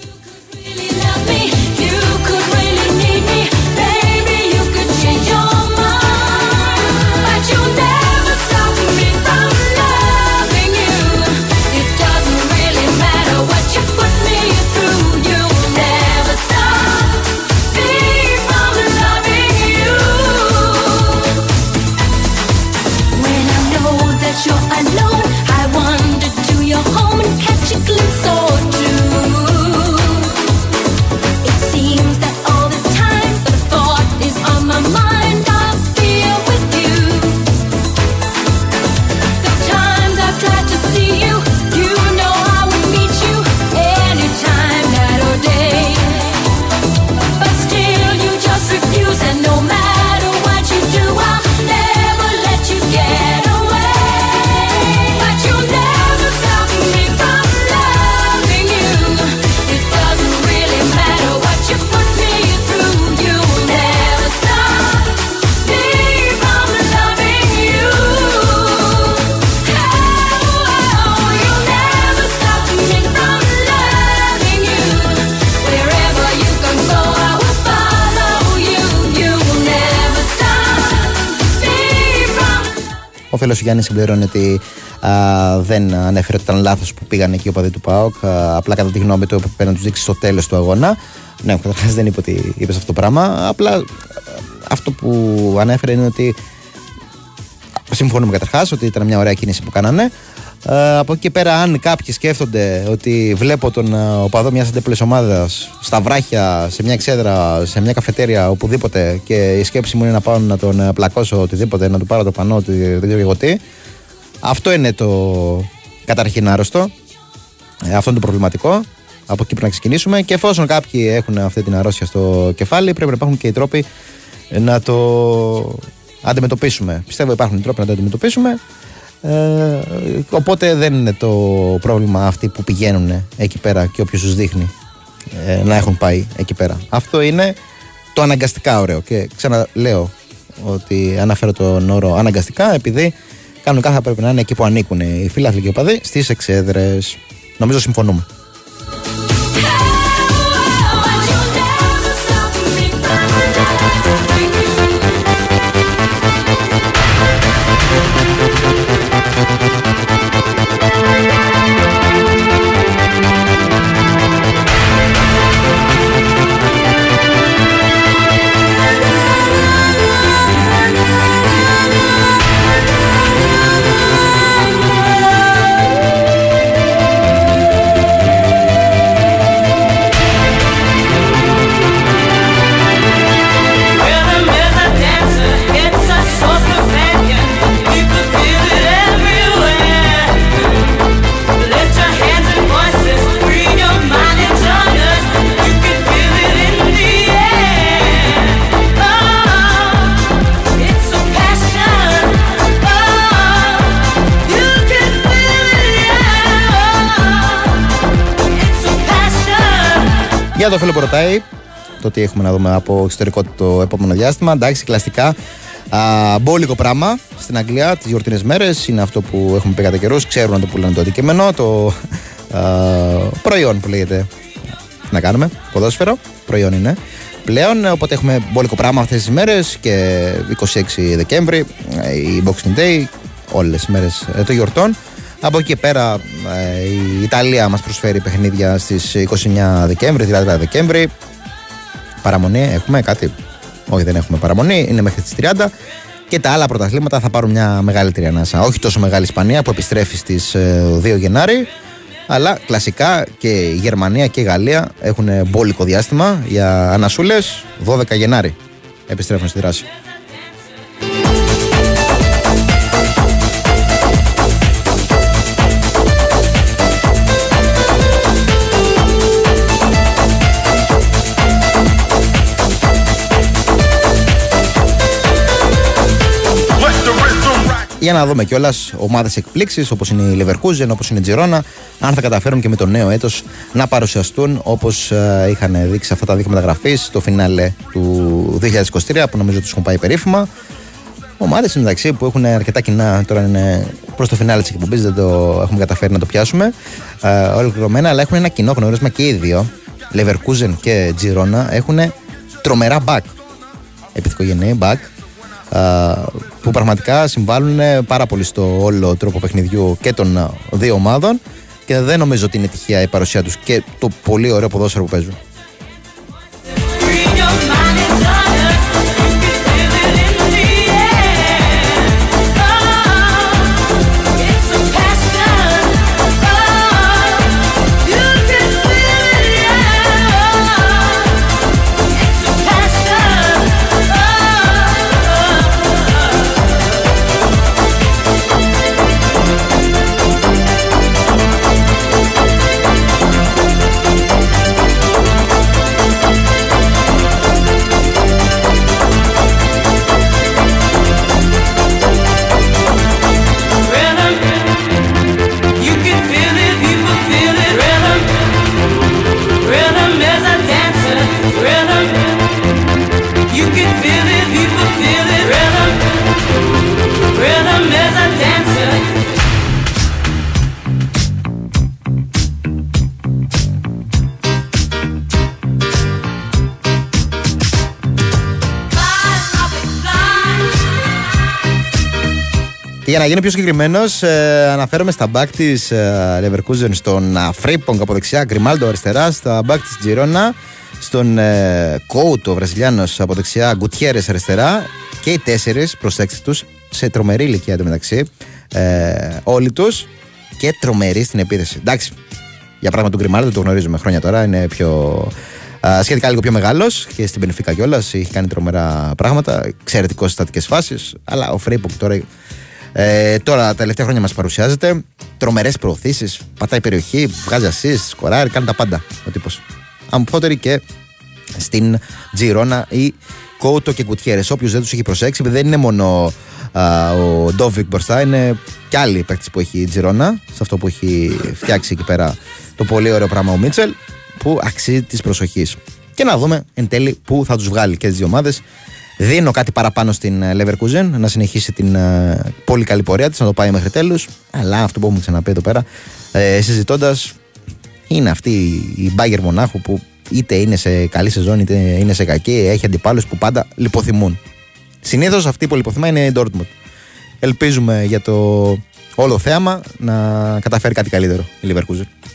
Ο φίλο Γιάννης συμπληρώνει ότι α, δεν ανέφερε ότι ήταν λάθος που πήγαν εκεί οι οπαδοί του ΠΑΟΚ. Α, απλά κατά τη γνώμη του έπρεπε να τους δείξει στο τέλος του αγώνα. Ναι, καταρχά δεν είπε ότι είπε αυτό το πράγμα. Απλά α, αυτό που ανέφερε είναι ότι συμφωνούμε καταρχά ότι ήταν μια ωραία κίνηση που κάνανε. Ε, από εκεί και πέρα, αν κάποιοι σκέφτονται ότι βλέπω τον ε, οπαδό μιας αντίπλη ομάδας στα βράχια, σε μια εξέδρα, σε μια καφετέρια, οπουδήποτε και η σκέψη μου είναι να πάω να τον ε, πλακώσω οτιδήποτε, να του πάρω το πανό, ότι δεν ξέρω εγώ τι. Αυτό είναι το καταρχήν άρρωστο. Ε, αυτό είναι το προβληματικό. Από εκεί πρέπει να ξεκινήσουμε. Και εφόσον κάποιοι έχουν αυτή την αρρώστια στο κεφάλι, πρέπει να υπάρχουν και οι τρόποι να το αντιμετωπίσουμε. Πιστεύω υπάρχουν οι τρόποι να το αντιμετωπίσουμε. Ε, οπότε δεν είναι το πρόβλημα αυτοί που πηγαίνουν εκεί πέρα και όποιος τους δείχνει ε, να έχουν πάει εκεί πέρα. Αυτό είναι το αναγκαστικά ωραίο. Και ξαναλέω ότι αναφέρω τον όρο αναγκαστικά επειδή κανονικά θα πρέπει να είναι εκεί που ανήκουν οι φίλαθλοι και οι οπαδοί στις εξέδρες. Νομίζω συμφωνούμε. Για το φίλο που ρωτάει, το τι έχουμε να δούμε από εξωτερικό το επόμενο διάστημα. Εντάξει, κλασικά. Α, μπόλικο πράγμα στην Αγγλία τις γιορτινές μέρες είναι αυτό που έχουμε πει κατά καιρούς. Ξέρουν να το πουλάνε το αντικείμενο, το α, προϊόν που λέγεται. Τι να κάνουμε, ποδόσφαιρο, προϊόν είναι πλέον. Οπότε έχουμε μπόλικο πράγμα αυτές τις μέρες και 26 Δεκέμβρη, ε, η Boxing Day, όλες τις μέρες των γιορτών. Από εκεί και πέρα ε, η Ιταλία μας προσφέρει παιχνίδια στις 29 Δεκέμβρη, 30 Δεκέμβρη. Παραμονή έχουμε κάτι; Όχι δεν έχουμε παραμονή, είναι μέχρι τις 30. Και τα άλλα πρωταθλήματα θα πάρουν μια μεγαλύτερη ανάσα. Όχι τόσο μεγάλη Ισπανία που επιστρέφει στις ε, 2 Γενάρη. Αλλά κλασικά και η Γερμανία και η Γαλλία έχουν μπόλικο διάστημα για ανασούλες 12 Γενάρη. Επιστρέφουν στη δράση. Για να δούμε κιόλας ομάδες εκπλήξεις όπως είναι η Leverkusen, όπως είναι η Τζιρόνα, αν θα καταφέρουν και με το νέο έτος να παρουσιαστούν όπως είχαν δείξει αυτά τα δείγματα γραφή στο φινάλε του 2023 που νομίζω τους έχουν πάει περίφημα. Ομάδες μεταξύ που έχουν αρκετά κοινά, τώρα είναι προς το φινάλε της εκπομπής, δεν το έχουμε καταφέρει να το πιάσουμε ε, ολοκληρωμένα, αλλά έχουν ένα κοινό γνώρισμα και οι δύο. Leverkusen και Τζιρόνα έχουν τρομερά back. Επιθυκογενή back α, που πραγματικά συμβάλλουν πάρα πολύ στο όλο τρόπο παιχνιδιού και των α, δύο ομάδων και δεν νομίζω ότι είναι τυχαία η παρουσία τους και το πολύ ωραίο ποδόσφαιρο που παίζουν. Για να γίνω πιο συγκεκριμένος, ε, αναφέρομαι στα μπακ της ε, Leverkusen στον ε, Φρίμπονγκ από δεξιά, Γκριμάλντο αριστερά, στα μπακ της Τζιρόνα, στον ε, Κόουτο Βραζιλιάνος από δεξιά, Γκουτιέρες αριστερά και οι τέσσερις, προσέξτε τους, σε τρομερή ηλικία εντωμεταξύ. Ε, όλοι τους και τρομεροί στην επίθεση. Εντάξει, για πράγμα του Γκριμάλντο το γνωρίζουμε χρόνια τώρα, είναι πιο. α, σχετικά λίγο πιο μεγάλος και στην Μπενφίκα κιόλας. Έχει κάνει τρομερά πράγματα. Εξαιρετικό στις στατικές φάσεις. Αλλά ο Φρίμπονγκ τώρα ε, τώρα τα τελευταία χρόνια μας παρουσιάζεται. Τρομερές προωθήσεις, πατάει περιοχή, βγάζει assist, σκοράρει, κάνει τα πάντα ο τύπος. Αμφότερη και στην Τζιρόνα ή Κόουτο και Γκουτιέρες. Όποιος δεν τους έχει προσέξει, δεν είναι μόνο α, ο Ντόβικ μπροστά, είναι και άλλοι παίκτες που έχει η Τζιρόνα, σε αυτό που έχει φτιάξει εκεί πέρα το πολύ ωραίο πράγμα ο Μίτσελ, που αξίζει της προσοχής. Και να δούμε εν τέλει πού θα τους βγάλει και τις δύο ομάδες. Δίνω κάτι παραπάνω στην ε, Leverkusen να συνεχίσει την ε, πολύ καλή πορεία της, να το πάει μέχρι τέλους. Αλλά αυτό που έχουμε ξαναπεί εδώ πέρα, ε, συζητώντας, είναι αυτή η Bayern Μονάχου που είτε είναι σε καλή σεζόν είτε είναι σε κακή, έχει αντιπάλους που πάντα λιποθυμούν. Συνήθως αυτή που λιποθυμά είναι η Dortmund. Ελπίζουμε για το όλο θέαμα να καταφέρει κάτι καλύτερο η Leverkusen.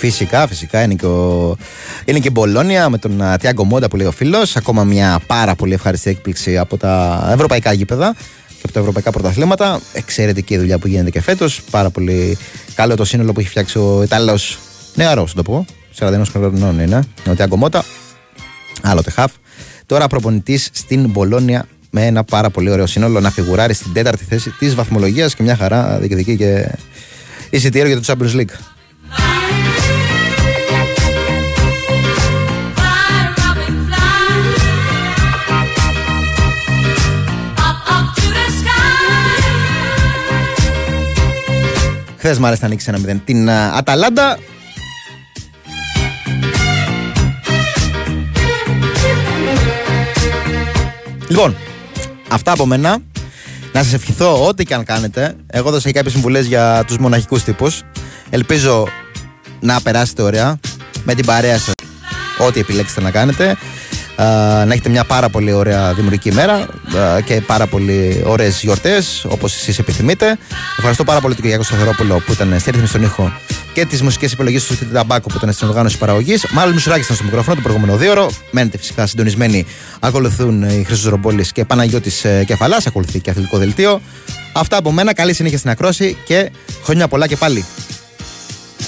Φυσικά, φυσικά είναι και, ο... είναι και η Μπολόνια με τον α, Τιάγκο Μόντα που λέει ο φίλος. Ακόμα μια πάρα πολύ ευχαριστή έκπληξη από τα ευρωπαϊκά γήπεδα και από τα ευρωπαϊκά πρωταθλήματα. Εξαιρετική δουλειά που γίνεται και φέτος. Πάρα πολύ καλό το σύνολο που έχει φτιάξει ο Ιταλός νεαρός, να το πω. 41 χρονών είναι ο Τιάγκο Μόντα. Άλλο τεχάφ. Τώρα προπονητής στην Μπολόνια με ένα πάρα πολύ ωραίο σύνολο να φιγουράρει στην τέταρτη θέση της βαθμολογίας και μια χαρά διεκδικεί και εισιτήριο για το Champions League. Χθες μου άρεσε να ανοίξεις ένα 0. Την α, Αταλάντα. Λοιπόν, αυτά από μένα. Να σας ευχηθώ ό,τι και αν κάνετε. Εγώ δώσα και κάποιες συμβουλές για τους μοναχικούς τύπους. Ελπίζω να περάσετε ωραία με την παρέα σας. Ό,τι επιλέξετε να κάνετε. Α, να έχετε μια πάρα πολύ ωραία δημιουργική ημέρα α, και πάρα πολύ ωραίες γιορτές όπως εσείς επιθυμείτε. Ευχαριστώ πάρα πολύ τον Κυριακό Σταθερόπουλο που ήταν στη ρύθμιση στον ήχο και τις μουσικές επιλογές του Στυλ Ταμπάκο που ήταν στην οργάνωση παραγωγής. Μάλλον Μισουράκης ήταν στο μικρόφωνο το προηγούμενο δύο ώρο. Μένετε φυσικά συντονισμένοι. Ακολουθούν οι Χρυσό Ρομπόλη και Παναγιώτης Κεφαλάς. Ακολουθεί και αθλητικό δελτίο. Αυτά από μένα. Καλή συνέχεια στην ακρόση και χρόνια πολλά και πάλι.